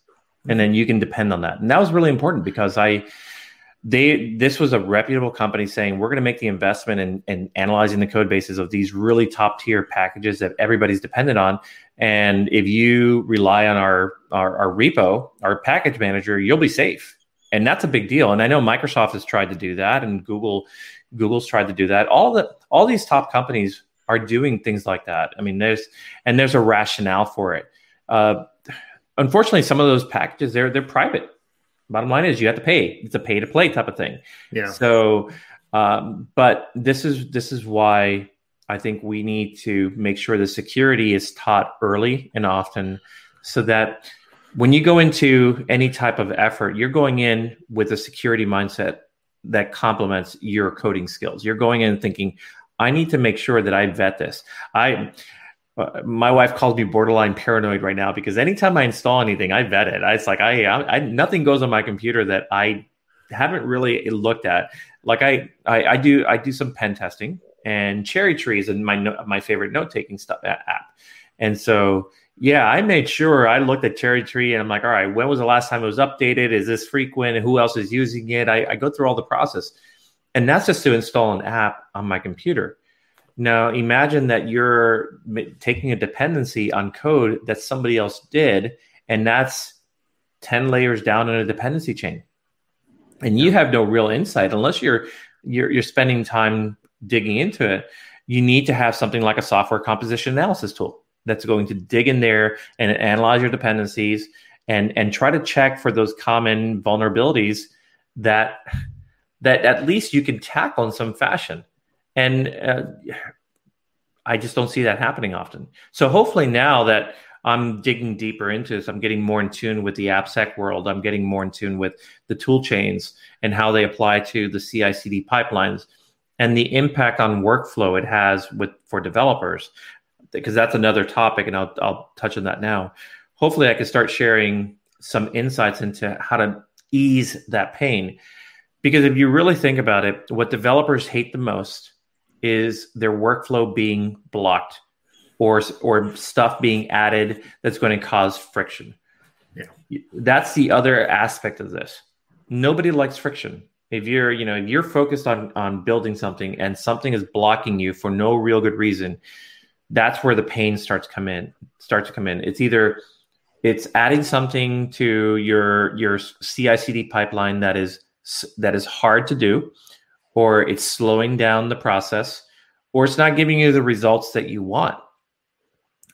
And then you can depend on that. And that was really important because I they this was a reputable company saying we're going to make the investment in, in analyzing the code bases of these really top tier packages that everybody's dependent on. And if you rely on our, our our repo, our package manager, you'll be safe. And that's a big deal. And I know Microsoft has tried to do that, and Google Google's tried to do that. All the all these top companies are doing things like that. I mean, there's and there's a rationale for it. Uh, unfortunately, some of those packages they're they're private. Bottom line is you have to pay. It's a pay to play type of thing. Yeah. So, um, but this is this is why I think we need to make sure the security is taught early and often, so that when you go into any type of effort, you're going in with a security mindset that complements your coding skills. You're going in thinking, I need to make sure that I vet this. I Uh, my wife calls me borderline paranoid right now because anytime I install anything, I vet it. I, it's like I, I, I, nothing goes on my computer that I haven't really looked at. Like I, I, I do I do some pen testing, and CherryTree is my my favorite note taking stuff app, and so yeah, I made sure I looked at CherryTree and I'm like, all right, when was the last time it was updated? Is this frequent? Who else is using it? I, I go through all the process, and that's just to install an app on my computer now, imagine that you're taking a dependency on code that somebody else did, and that's 10 layers down in a dependency chain. And you have no real insight unless you're you're, you're spending time digging into it. You need to have something like a software composition analysis tool that's going to dig in there and analyze your dependencies and and try to check for those common vulnerabilities that that at least you can tackle in some fashion and uh, I just don't see that happening often. So hopefully now that I'm digging deeper into this, I'm getting more in tune with the AppSec world. I'm getting more in tune with the tool chains and how they apply to the CI/CD pipelines and the impact on workflow it has with for developers. Because that's another topic, and I'll I'll touch on that now. Hopefully, I can start sharing some insights into how to ease that pain. Because if you really think about it, what developers hate the most is their workflow being blocked or or stuff being added that's going to cause friction. Yeah. That's the other aspect of this. Nobody likes friction. If you're, you know, if you're focused on on building something and something is blocking you for no real good reason, that's where the pain starts come in. Starts to come in. It's either it's adding something to your your CI/CD pipeline that is that is hard to do, or it's slowing down the process, or it's not giving you the results that you want.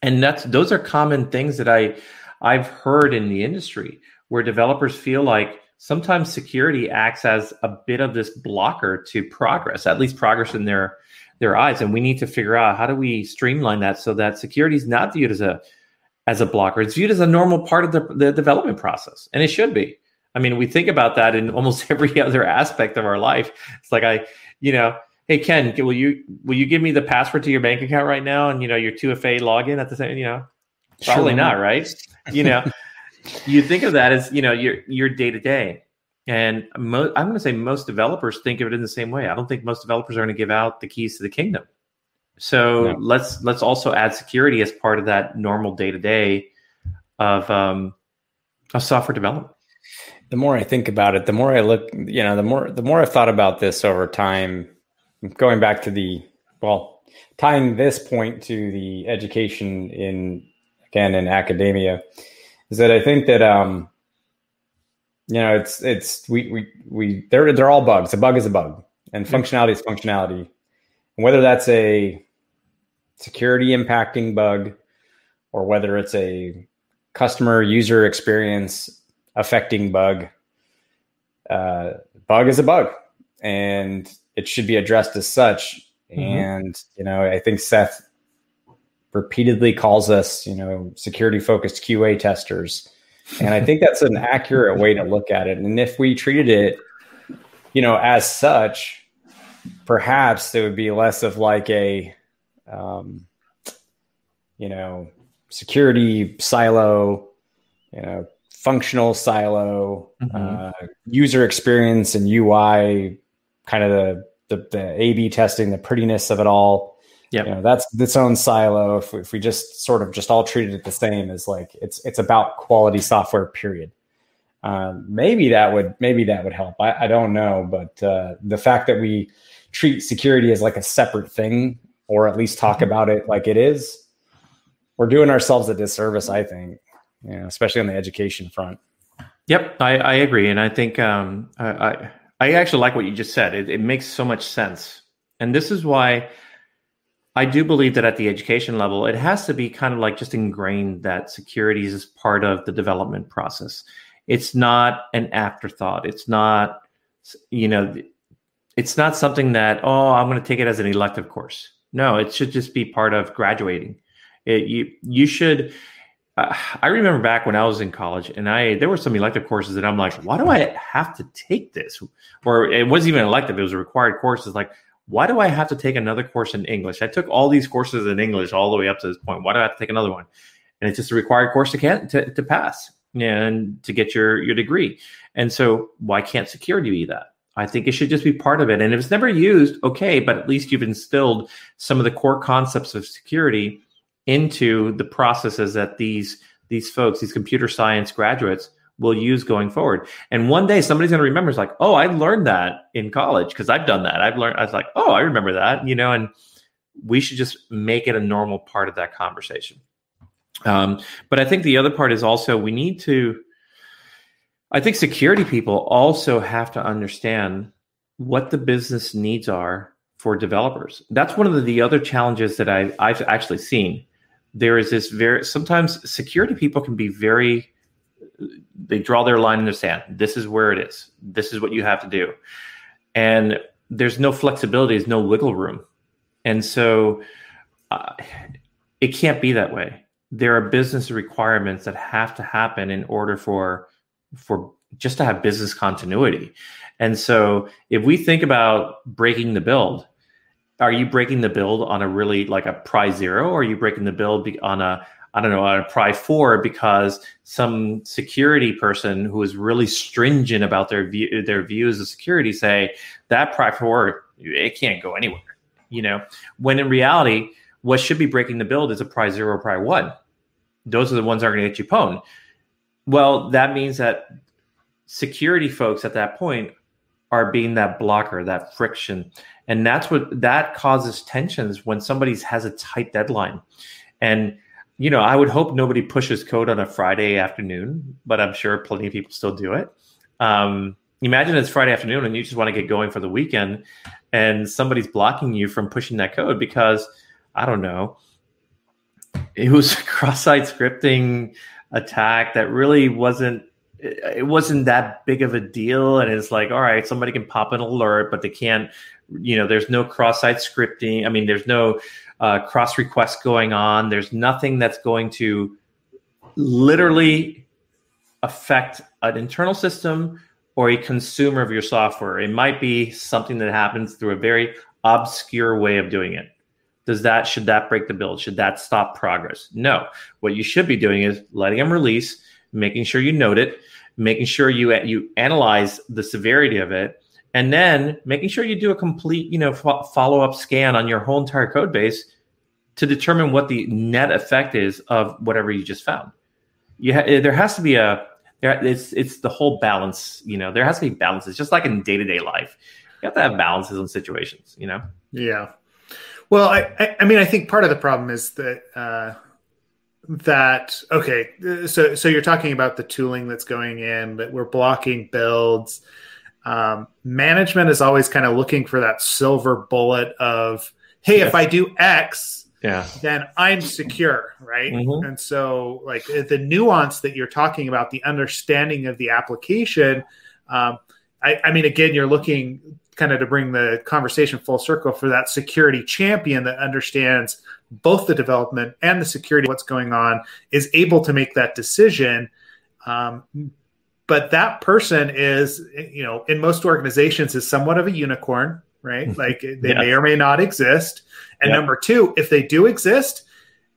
And that's those are common things that I I've heard in the industry where developers feel like sometimes security acts as a bit of this blocker to progress, at least progress in their their eyes. And we need to figure out how do we streamline that so that security is not viewed as a as a blocker. It's viewed as a normal part of the, the development process, and it should be. I mean, we think about that in almost [LAUGHS] every other aspect of our life. It's like I, you know, hey Ken, will you will you give me the password to your bank account right now, and you know your 2FA login at the same, you know, probably sure. not, right? you know, [LAUGHS] you think of that as you know your your day to day. And mo- I'm going to say most developers think of it in the same way. I don't think most developers are going to give out the keys to the kingdom. So no. let's let's also add security as part of that normal day to day of um, of software development. The more I think about it, the more I look, you know, the more the more I've thought about this over time. Going back to the well, tying this point to the education in again in academia, is that I think that um, you know it's it's we we we they're they're all bugs. A bug is a bug, and functionality is functionality. And whether that's a security impacting bug or whether it's a customer user experience affecting bug. Uh, bug is a bug and it should be addressed as such. Mm-hmm. And, you know, I think Seth repeatedly calls us, you know, security focused QA testers. And I think that's an [LAUGHS] accurate way to look at it. And if we treated it, you know, as such, perhaps there would be less of like a, um, you know, security silo, you know, functional silo, mm-hmm. uh, user experience and UI, kind of the, the, the A/B testing, the prettiness of it all. Yeah, you know, that's its own silo. If, if we just sort of just all treated it the same as like it's it's about quality software. Period. Um, maybe that would maybe that would help. I, I don't know, but uh, the fact that we treat security as like a separate thing or at least talk mm-hmm. about it like it is, we're doing ourselves a disservice, I think, you know, especially on the education front. Yep, I, I agree, and I think um, I, I actually like what you just said. It, it makes so much sense, and this is why I do believe that at the education level, it has to be kind of like just ingrained that security is part of the development process. It's not an afterthought. It's not, you know, it's not something that oh, I'm going to take it as an elective course. No, it should just be part of graduating. It, you you should. [SIGHS] I remember back when I was in college, and I there were some elective courses that I'm like, why do I have to take this? Or it wasn't even elective; it was a required course. It's like, why do I have to take another course in English? I took all these courses in English all the way up to this point. Why do I have to take another one? And it's just a required course to can to, to pass and to get your your degree. And so, why can't security be that? I think it should just be part of it. And if it's never used, okay, but at least you've instilled some of the core concepts of security into the processes that these these folks, these computer science graduates, will use going forward. And one day somebody's going to remember, it's like, oh, I learned that in college because I've done that. I've learned. I was like, oh, I remember that, you know. And we should just make it a normal part of that conversation. Um, but I think the other part is also we need to I think security people also have to understand what the business needs are for developers. That's one of the, the other challenges that I, I've actually seen. There is this very sometimes security people can be very they draw their line in the sand. This is where it is. This is what you have to do. And there's no flexibility, there's no wiggle room. And so uh, it can't be that way. There are business requirements that have to happen in order for for just to have business continuity. And so if we think about breaking the build, are you breaking the build on a really like a pry zero or are you breaking the build on a I don't know, on a pry four because some security person who is really stringent about their view their views of security say that pry four it can't go anywhere. You know, when in reality, what should be breaking the build is a prior zero or prior one. Those are the ones that are going to get you pwned. Well, that means that security folks at that point are being that blocker, that friction. And that's what that causes tensions when somebody has a tight deadline. And you know, I would hope nobody pushes code on a Friday afternoon, but I'm sure plenty of people still do it. Um, imagine it's Friday afternoon and you just want to get going for the weekend, and somebody's blocking you from pushing that code because I don't know, it was a [LAUGHS] cross-site scripting attack that really wasn't it wasn't that big of a deal and it's like all right somebody can pop an alert but they can't you know there's no cross-site scripting. I mean there's no uh, cross request going on. There's nothing that's going to literally affect an internal system or a consumer of your software. It might be something that happens through a very obscure way of doing it. Does that should that break the build? Should that stop progress? No. What you should be doing is letting them release making sure you note it making sure you you analyze the severity of it and then making sure you do a complete you know f- follow-up scan on your whole entire code base to determine what the net effect is of whatever you just found. You ha- there has to be a there, it's it's the whole balance you know there has to be balances just like in day-to-day life. You have to have balances in situations you know? Yeah. Well, I, I mean, I think part of the problem is that uh, that okay. So, so you're talking about the tooling that's going in that we're blocking builds. Um, management is always kind of looking for that silver bullet of, hey, if I do X, yeah, then I'm secure, right? Mm-hmm. And so, like the nuance that you're talking about, the understanding of the application. Um, I, I mean, again, you're looking kind of to bring the conversation full circle for that security champion that understands both the development and the security what's going on is able to make that decision um, but that person is you know in most organizations is somewhat of a unicorn right [LAUGHS] like they yeah. may or may not exist and yeah. number two if they do exist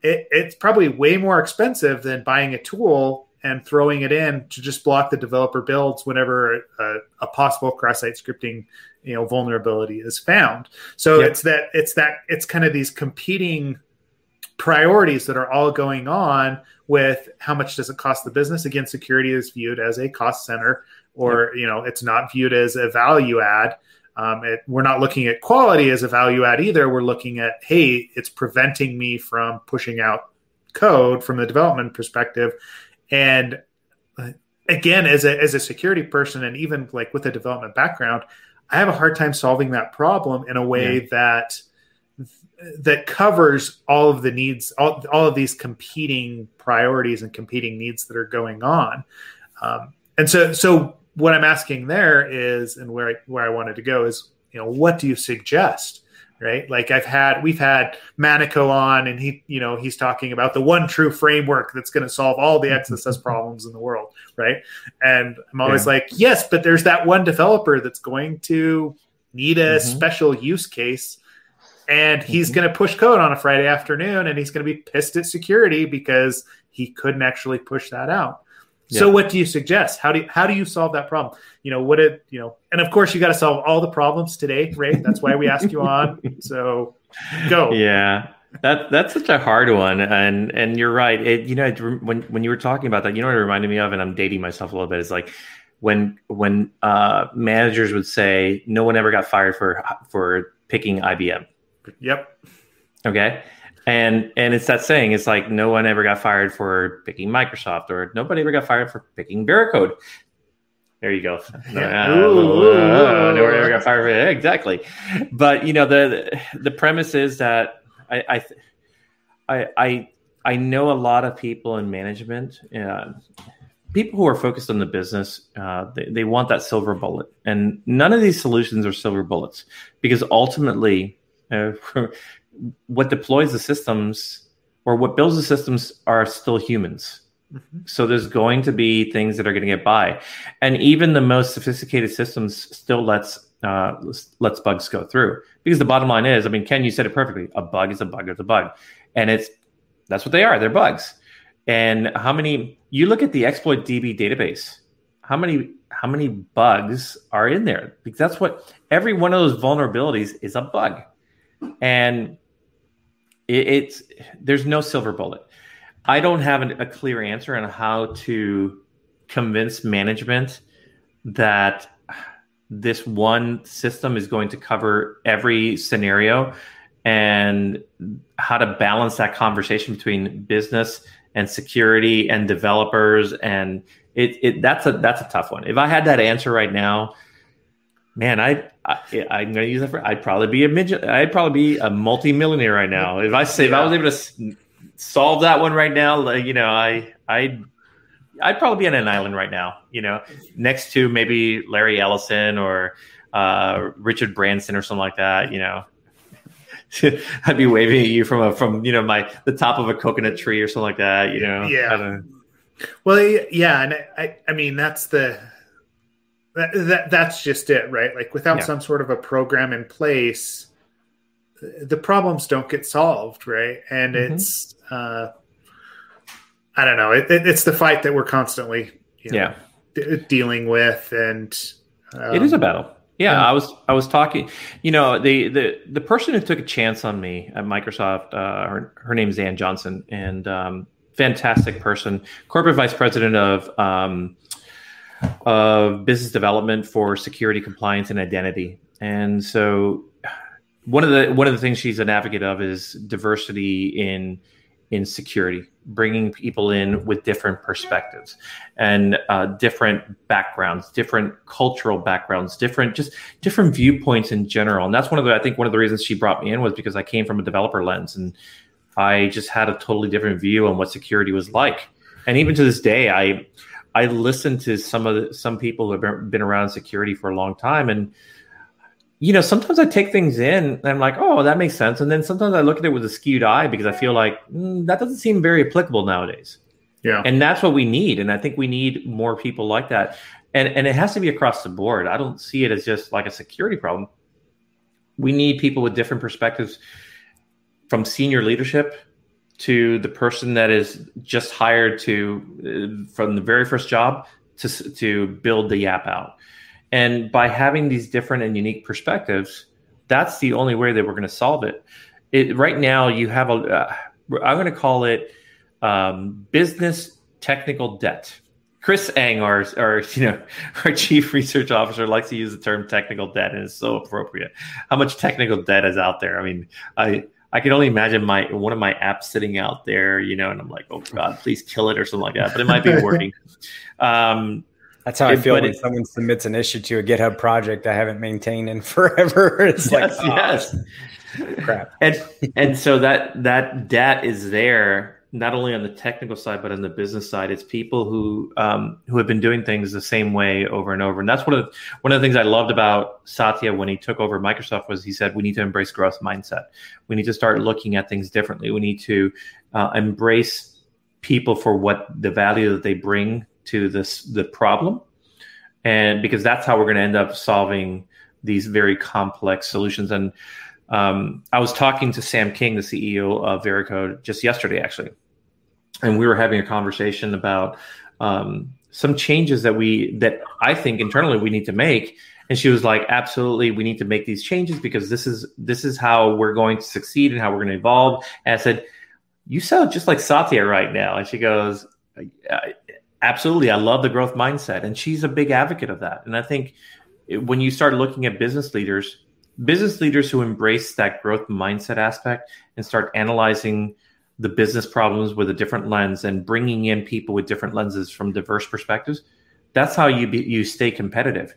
it, it's probably way more expensive than buying a tool and throwing it in to just block the developer builds whenever a, a possible cross-site scripting you know vulnerability is found. So yep. it's that it's that it's kind of these competing priorities that are all going on with how much does it cost the business? Again security is viewed as a cost center or yep. you know it's not viewed as a value add. Um, it, we're not looking at quality as a value add either. We're looking at hey it's preventing me from pushing out code from the development perspective. And uh, again, as a as a security person, and even like with a development background, I have a hard time solving that problem in a way yeah. that that covers all of the needs, all, all of these competing priorities and competing needs that are going on. Um, and so, so what I'm asking there is, and where I, where I wanted to go is, you know, what do you suggest? Right? Like I've had, we've had Manico on, and he, you know, he's talking about the one true framework that's going to solve all the XSS problems in the world, right? And I'm always yeah. like, yes, but there's that one developer that's going to need a mm-hmm. special use case, and he's mm-hmm. going to push code on a Friday afternoon, and he's going to be pissed at security because he couldn't actually push that out. So what do you suggest? How do you, how do you solve that problem? You know, what it, you know, and of course you got to solve all the problems today, right? That's why we ask you on. [LAUGHS] So go. Yeah. That that's such a hard one, and and you're right. It you know when when you were talking about that, you know what it reminded me of, and I'm dating myself a little bit. Is like when when uh, managers would say no one ever got fired for for picking IBM. Yep. Okay and and it's that saying it's like no one ever got fired for picking microsoft or nobody ever got fired for picking Veracode there you go. [LAUGHS] No, uh, no one ever got fired for it. exactly. But you know the the premise is that i i i i, I know a lot of people in management uh, people who are focused on the business uh, they, they want that silver bullet. And none of these solutions are silver bullets because ultimately uh, [LAUGHS] what deploys the systems or what builds the systems are still humans. Mm-hmm. So there's going to be things that are going to get by, and even the most sophisticated systems still lets uh, lets bugs go through because the bottom line is, I mean, Ken, you said it perfectly. A bug is a bug is a bug, and it's that's what they are. They're bugs. And how many? You look at the exploit DB database. How many? How many bugs are in there? Because that's what every one of those vulnerabilities is a bug. And it, it's there's no silver bullet. I don't have a clear answer on how to convince management that this one system is going to cover every scenario and how to balance that conversation between business and security and developers and it, it that's a that's a tough one if i had that answer right now man i, I i'm going to use that for i'd probably be a midget i'd probably be a multi-millionaire right now if i say yeah. if i was able to solve that one right now like, you know i i I'd probably be on an island right now, you know, next to maybe Larry Ellison or uh, Richard Branson or something like that, you know. [LAUGHS] I'd be waving at you from a from you know my the top of a coconut tree or something like that, you know. Yeah. Well, yeah, and I I mean that's the that, that that's just it, right? Like without yeah. some sort of a program in place, the problems don't get solved, right? And mm-hmm. it's uh I don't know. It, it, it's the fight that we're constantly, you know, yeah, d- dealing with, and um, it is a battle. Yeah, and, I was I was talking. You know, the the the person who took a chance on me at Microsoft, uh, her her name is Ann Johnson, and um, fantastic person, corporate vice president of um, of business development for security, compliance, and identity. And so, one of the one of the things she's an advocate of is diversity in in security, bringing people in with different perspectives and uh, different backgrounds, different cultural backgrounds, different just different viewpoints in general. And that's one of the I think one of the reasons she brought me in was because I came from a developer lens and I just had a totally different view on what security was like. And even to this day, I I listen to some of the, some people who have been around security for a long time and you know, sometimes I take things in and I'm like, oh, that makes sense. And then sometimes I look at it with a skewed eye because I feel like mm, that doesn't seem very applicable nowadays. Yeah. And that's what we need. And I think we need more people like that. And, and it has to be across the board. I don't see it as just like a security problem. We need people with different perspectives from senior leadership to the person that is just hired to uh, from the very first job to, to build the app out and by having these different and unique perspectives, that's the only way that we're going to solve it. it right now, you have a, uh, I'm going to call it um, business technical debt. Chris Eng, our, our, [LAUGHS] you know, our chief research officer, likes to use the term technical debt, and it's so appropriate. How much technical debt is out there? I mean, I I can only imagine my one of my apps sitting out there, you know, and I'm like, oh God, please kill it or something like that. But it might be working. [LAUGHS] Um, that's how I feel when it, someone submits an issue to a GitHub project I haven't maintained in [LAUGHS] forever. It's yes, like, oh, yes, crap. And and so that that debt is there not only on the technical side but on the business side. It's people who um, who have been doing things the same way over and over. And that's one of the, one of the things I loved about Satya when he took over Microsoft was he said we need to embrace growth mindset. We need to start looking at things differently. We need to uh, embrace people for what the value that they bring to this the problem and because that's how we're going to end up solving these very complex solutions and um, i was talking to sam king the ceo of veracode just yesterday actually and we were having a conversation about um, some changes that we that i think internally we need to make and she was like absolutely we need to make these changes because this is this is how we're going to succeed and how we're going to evolve and i said you sound just like satya right now and she goes Absolutely. I love the growth mindset. And she's a big advocate of that. And I think when you start looking at business leaders, business leaders who embrace that growth mindset aspect and start analyzing the business problems with a different lens and bringing in people with different lenses from diverse perspectives, that's how you be, you stay competitive.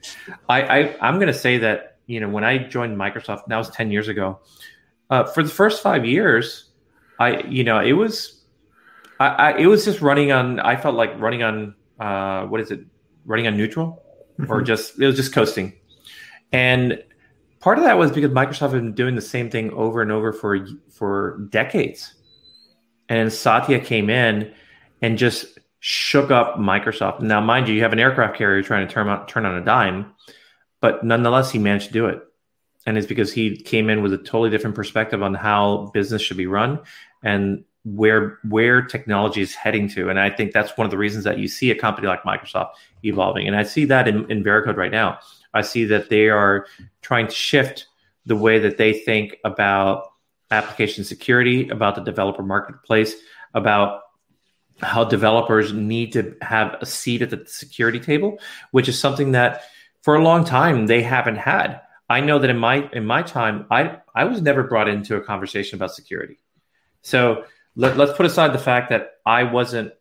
I, I I'm going to say that you know when I joined Microsoft, that was ten years ago. Uh, for the first five years, I you know it was I, I, it was just running on. I felt like running on uh, what is it? Running on neutral, mm-hmm. or just it was just coasting. And part of that was because Microsoft had been doing the same thing over and over for for decades. And Satya came in and just shook up Microsoft. Now, mind you, you have an aircraft carrier trying to turn on, turn on a dime, but nonetheless, he managed to do it. And it's because he came in with a totally different perspective on how business should be run. And where where technology is heading to. And I think that's one of the reasons that you see a company like Microsoft evolving. And I see that in, in right now. I see that they are trying to shift the way that they think about application security, about the developer marketplace, about how developers need to have a seat at the security table, which is something that for a long time they haven't had. I know that in my in my time, I I was never brought into a conversation about security. So let, let's put aside the fact that I wasn't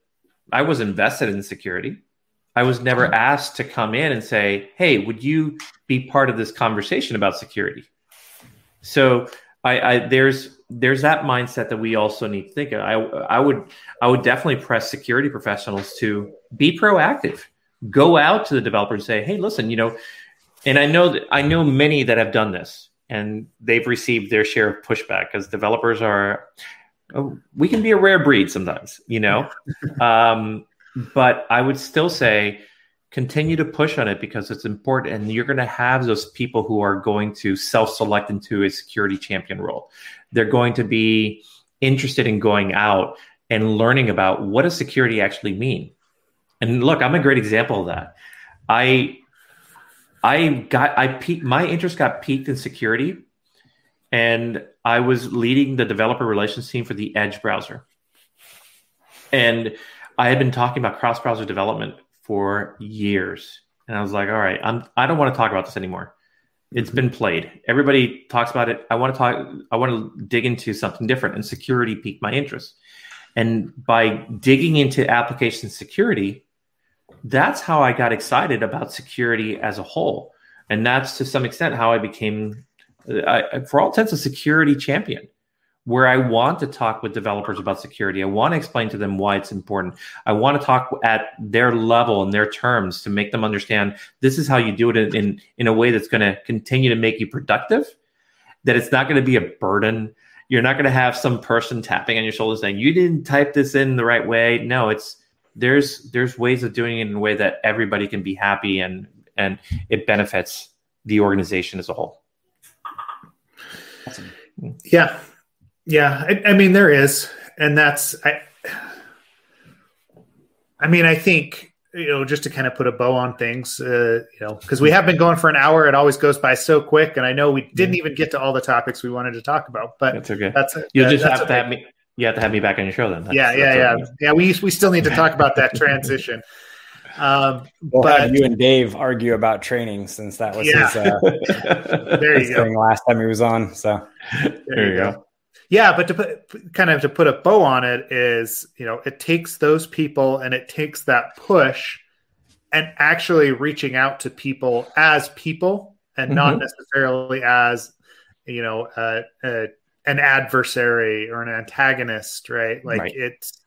I was invested in security. I was never asked to come in and say, "Hey, would you be part of this conversation about security?" So I, I there's there's that mindset that we also need to think of. I I would I would definitely press security professionals to be proactive. Go out to the developer and say, "Hey, listen, you know," and I know that I know many that have done this and they've received their share of pushback because developers are oh, we can be a rare breed sometimes, you know. [LAUGHS] um, but I would still say continue to push on it because it's important and you're going to have those people who are going to self-select into a security champion role. They're going to be interested in going out and learning about what does security actually mean. And look i'm a great example of that. I i got i peaked my interest got peaked in security and i was leading the developer relations team for the edge browser. And i had been talking about cross browser development for years. And I was like, all right, I'm I don't want to talk about this anymore. It's mm-hmm. been played. Everybody talks about it. I want to talk I want to dig into something different and security piqued my interest. And by digging into application security, that's how I got excited about security as a whole. And that's to some extent how I became, uh, I, for all intents, a security champion where I want to talk with developers about security. I want to explain to them why it's important. I want to talk at their level and their terms to make them understand this is how you do it in, in, in a way that's going to continue to make you productive, that it's not going to be a burden. You're not going to have some person tapping on your shoulder saying, you didn't type this in the right way. No, it's there's there's ways of doing it in a way that everybody can be happy and and it benefits the organization as a whole. Yeah, yeah, I, I mean there is, and that's I. I mean, I think you know, just to kind of put a bow on things, uh, you know, because we have been going for an hour. It always goes by so quick, and I know we didn't even get to all the topics we wanted to talk about. But that's okay. That's you just have to have me. You have to have me back on your show then. That's, yeah, yeah, yeah, yeah. We we still need to talk about that transition. [LAUGHS] Um, we'll but, have you and Dave argue about training since that was yeah. [LAUGHS] his, uh, there you go. last time he was on. So there, there you go. go yeah but to put kind of to put a bow on it is you know it takes those people and it takes that push and actually reaching out to people as people and mm-hmm. not necessarily as you know uh, uh, an adversary or an antagonist right like right. it's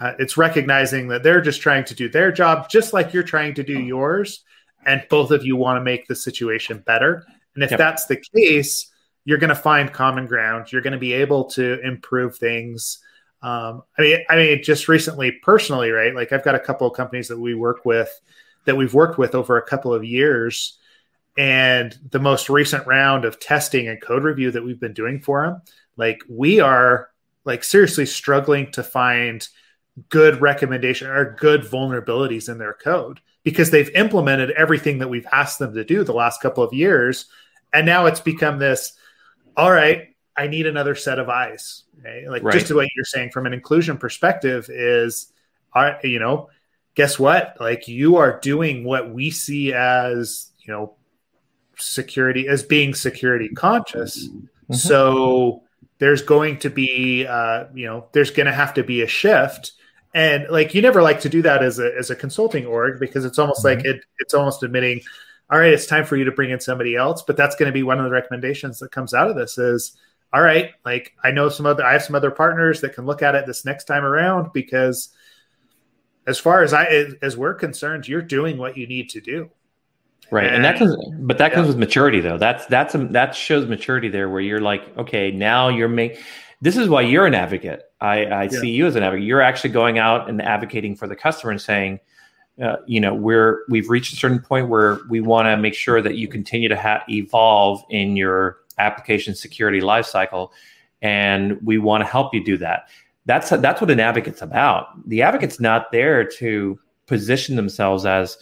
uh, it's recognizing that they're just trying to do their job just like you're trying to do yours and both of you want to make the situation better and if yep. that's the case you're going to find common ground. You're going to be able to improve things. Um, I mean, I mean, just recently, personally, right? Like I've got a couple of companies that we work with that we've worked with over a couple of years, and the most recent round of testing and code review that we've been doing for them, like we are like seriously struggling to find good recommendation or good vulnerabilities in their code because they've implemented everything that we've asked them to do the last couple of years and now it's become this all right, I need another set of eyes. Okay? Like right. just the way you're saying from an inclusion perspective is, are you know, guess what? Like you are doing what we see as, you know, security as being security conscious. Mm-hmm. So there's going to be, uh, you know, there's going to have to be a shift. And like you never like to do that as a as a consulting org because it's almost mm-hmm. like it it's almost admitting all right, it's time for you to bring in somebody else. But that's going to be one of the recommendations that comes out of this is, all right, like I know some other, I have some other partners that can look at it this next time around because as far as I, as we're concerned, you're doing what you need to do. Right. And, and that comes, but that comes with maturity though. That's, that's, a, that shows maturity there where you're like, okay, now you're making, this is why you're an advocate. I, I yeah. see you as an advocate. You're actually going out and advocating for the customer and saying, uh, you know we're we've reached a certain point where we want to make sure that you continue to ha- evolve in your application security lifecycle and we want to help you do that. That's that's what an advocate's about. The advocate's not there to position themselves as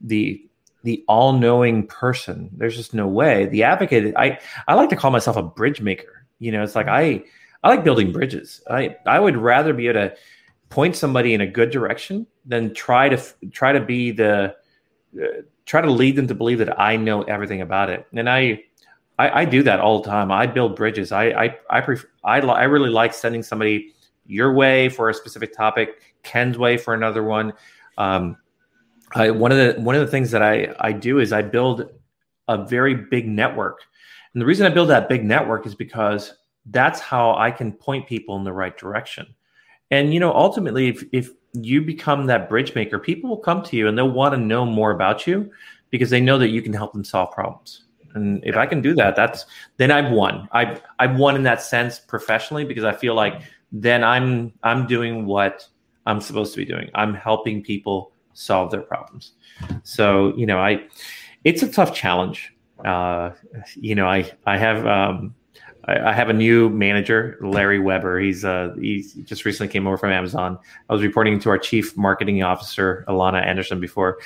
the the all-knowing person. There's just no way. The advocate i i like to call myself a bridge maker. You know, it's like I I like building bridges. I I would rather be able to point somebody in a good direction than try to try to be the uh, try to lead them to believe that I know everything about it. And I I, I do that all the time. I build bridges. I I I prefer, I, I really like sending somebody your way for a specific topic, Ken's way for another one. Um, I, one of the one of the things that I I do is I build a very big network, and the reason I build that big network is because that's how I can point people in the right direction. And you know, ultimately, if if you become that bridge maker, people will come to you and they'll want to know more about you because they know that you can help them solve problems. And if I can do that, that's then I've won. I've I've won in that sense professionally because I feel like then I'm I'm doing what I'm supposed to be doing. I'm helping people solve their problems. So you know, I it's a tough challenge. Uh, you know, I I have um, I, I have a new manager, Larry Weber. He's uh he just recently came over from Amazon. I was reporting to our chief marketing officer, Alana Anderson, before,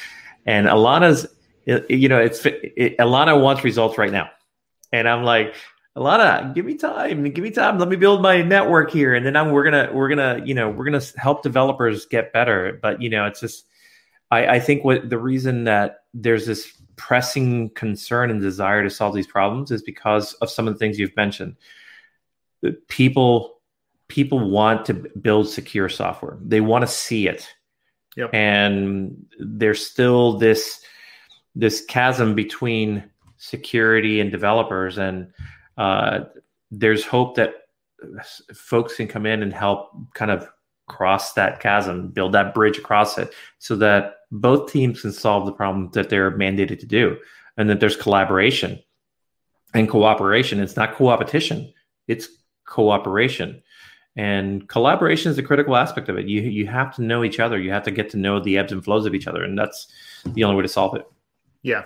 and Alana's you know it's it, Alana wants results right now, and I'm like Alana, give me time. Give me time. Let me build my network here, and then I'm we're gonna we're gonna you know we're gonna help developers get better. But you know, it's just I, I think what the reason that there's this pressing concern and desire to solve these problems is because of some of the things you've mentioned. People people want to build secure software. They want to see it, yep. and there's still this this chasm between security and developers and uh, there's hope that folks can come in and help kind of cross that chasm, build that bridge across it, so that both teams can solve the problem that they're mandated to do, and that there's collaboration and cooperation. It's not co-opetition; it's cooperation. And collaboration is a critical aspect of it. You you have to know each other. You have to get to know the ebbs and flows of each other, and that's the only way to solve it. Yeah,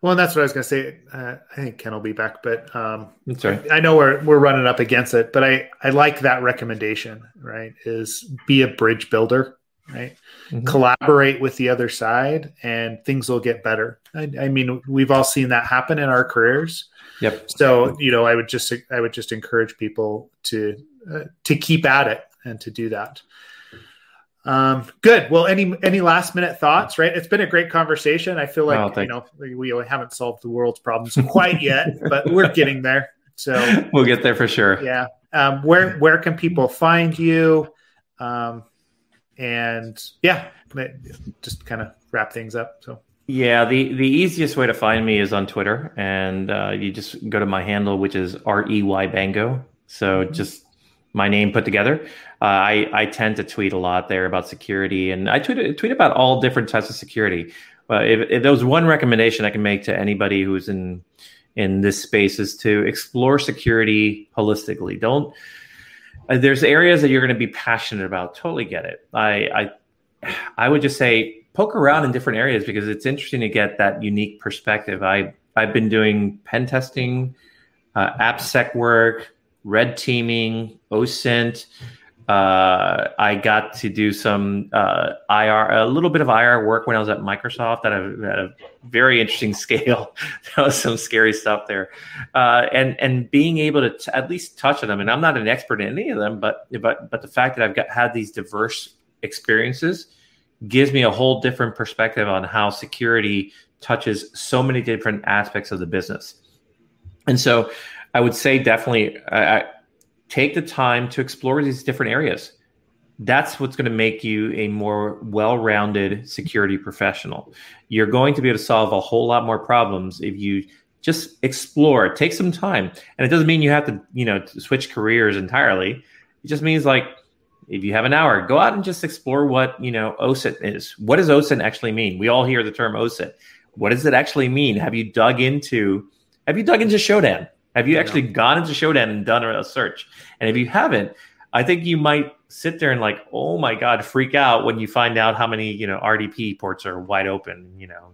well, and that's what I was going to say. Uh, I think Ken will be back, but um, I, I know we're we're running up against it. But I I like that recommendation. Right, is be a bridge builder. Right, mm-hmm. collaborate with the other side, and things will get better. I, I, mean, we've all seen that happen in our careers. Yep. So you know, I would just I would just encourage people to uh, to keep at it and to do that. Um, good. Well, any any last minute thoughts? Right, it's been a great conversation. I feel like oh, you know we, we haven't solved the world's problems quite yet, [LAUGHS] but we're getting there. So we'll get there for sure. Yeah. Um, where where can people find you? Um, and yeah, just kind of wrap things up. So. Yeah, the, the easiest way to find me is on Twitter, and uh, you just go to my handle, which is R E Y Bango. So mm-hmm. just my name put together. Uh, I I tend to tweet a lot there about security, and I tweet tweet about all different types of security. Uh, if, if there was one recommendation I can make to anybody who's in in this space is to explore security holistically. Don't there's areas that you're going to be passionate about. Totally get it. I I I would just say poke around in different areas because it's interesting to get that unique perspective. I I've been doing pen testing, uh, AppSec work, red teaming, OSINT. Uh, I got to do some uh, IR, a little bit of IR work when I was at Microsoft at a, at a very interesting [LAUGHS] scale. there was some scary stuff there, uh, and and being able to t- at least touch on them. And I'm not an expert in any of them, but but but the fact that I've got had these diverse experiences gives me a whole different perspective on how security touches so many different aspects of the business. And so I would say definitely I, take the time to explore these different areas. That's what's going to make you a more well rounded security professional. You're going to be able to solve a whole lot more problems if you just explore, take some time. And it doesn't mean you have to, you know, switch careers entirely. It just means like if you have an hour, go out and just explore what, you know, OSINT is. What does OSINT actually mean? We all hear the term OSINT. What does it actually mean? Have you dug into have you dug into Shodan? Have you actually gone into Shodan and done a search? And if you haven't, I think you might sit there and like, oh my god, freak out when you find out how many you know RDP ports are wide open, you know,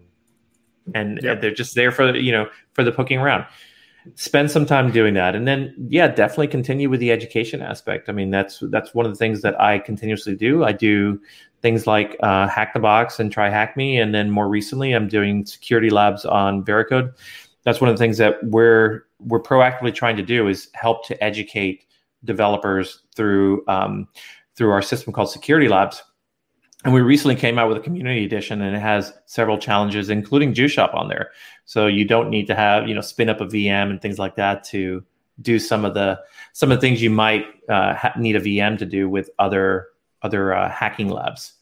and, and they're just there for you know for the poking around. Spend some time doing that, and then yeah, definitely continue with the education aspect. I mean, that's that's one of the things that I continuously do. I do things like uh, Hack the Box and Try Hack Me, and then more recently, I'm doing security labs on Veracode. That's one of the things that we're we're proactively trying to do is help to educate developers through um, through our system called Security Labs. And we recently came out with a community edition, and it has several challenges, including JuiceShop on there. So you don't need to have you know spin up a VM and things like that to do some of the some of the things you might uh, ha- need a VM to do with other other uh, hacking labs.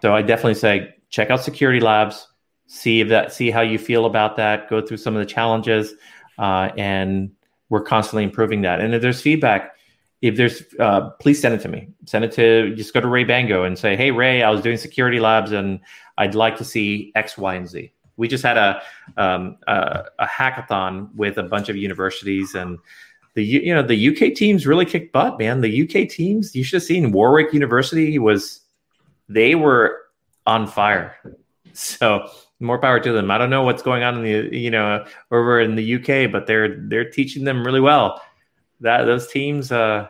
So I definitely say check out Security Labs, see if that see how you feel about that, go through some of the challenges, uh, and we're constantly improving that. And if there's feedback, if there's uh, please send it to me. Send it to just go to Rey Bango and say, hey Rey, I was doing Security Labs and I'd like to see X, Y, and Z. We just had a um, a, a hackathon with a bunch of universities and the you know the UK teams really kicked butt, man. The UK teams, you should have seen Warwick University was they were on fire. [LAUGHS] So more power to them. I don't know what's going on in the you know over in the UK, but they're they're teaching them really well. That those teams, uh,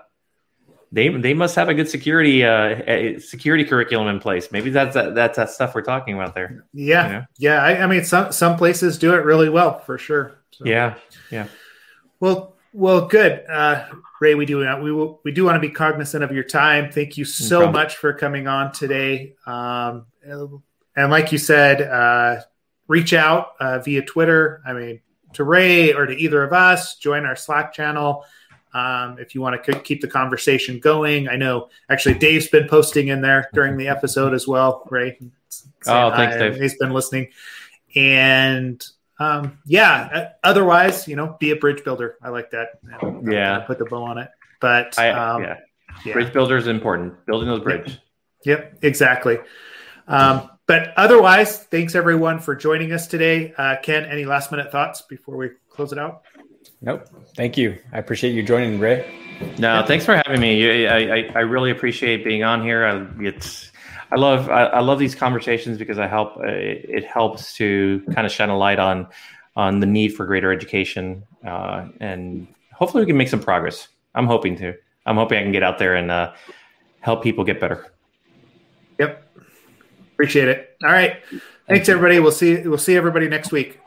they they must have a good security uh, security curriculum in place. Maybe that's that, that's that stuff we're talking about there. Yeah, you know? yeah. I, I, mean, some some places do it really well for sure. So. Yeah, yeah. Well, well, good, uh, Rey. We do we will, we do want to be cognizant of your time. Thank you so no much for coming on today. Um, and like you said, uh, reach out uh, via Twitter. I mean, to Rey or to either of us. Join our Slack channel um, if you want to keep the conversation going. I know actually Dave's been posting in there during the episode as well. Ray. Oh, thanks, Dave. He's been listening, and um, yeah. Uh, otherwise, you know, be a bridge builder. I like that. yeah, put the bow on it. But I, um, yeah. yeah. bridge builder is important. Building those bridges. Yep, yep exactly. Um, but otherwise, thanks everyone for joining us today. Uh, Ken, any last minute thoughts before we close it out? Nope. Thank you. I appreciate you joining, Rey. No, thanks for having me. I, I, I really appreciate being on here. I, it's I love I, I, love these conversations because I help uh, it, it, helps to kind of shine a light on on the need for greater education uh, and hopefully we can make some progress. I'm hoping to. I'm hoping I can get out there and uh, help people get better. Yep. Appreciate it. All right. Thanks everybody. We'll see we'll see everybody next week.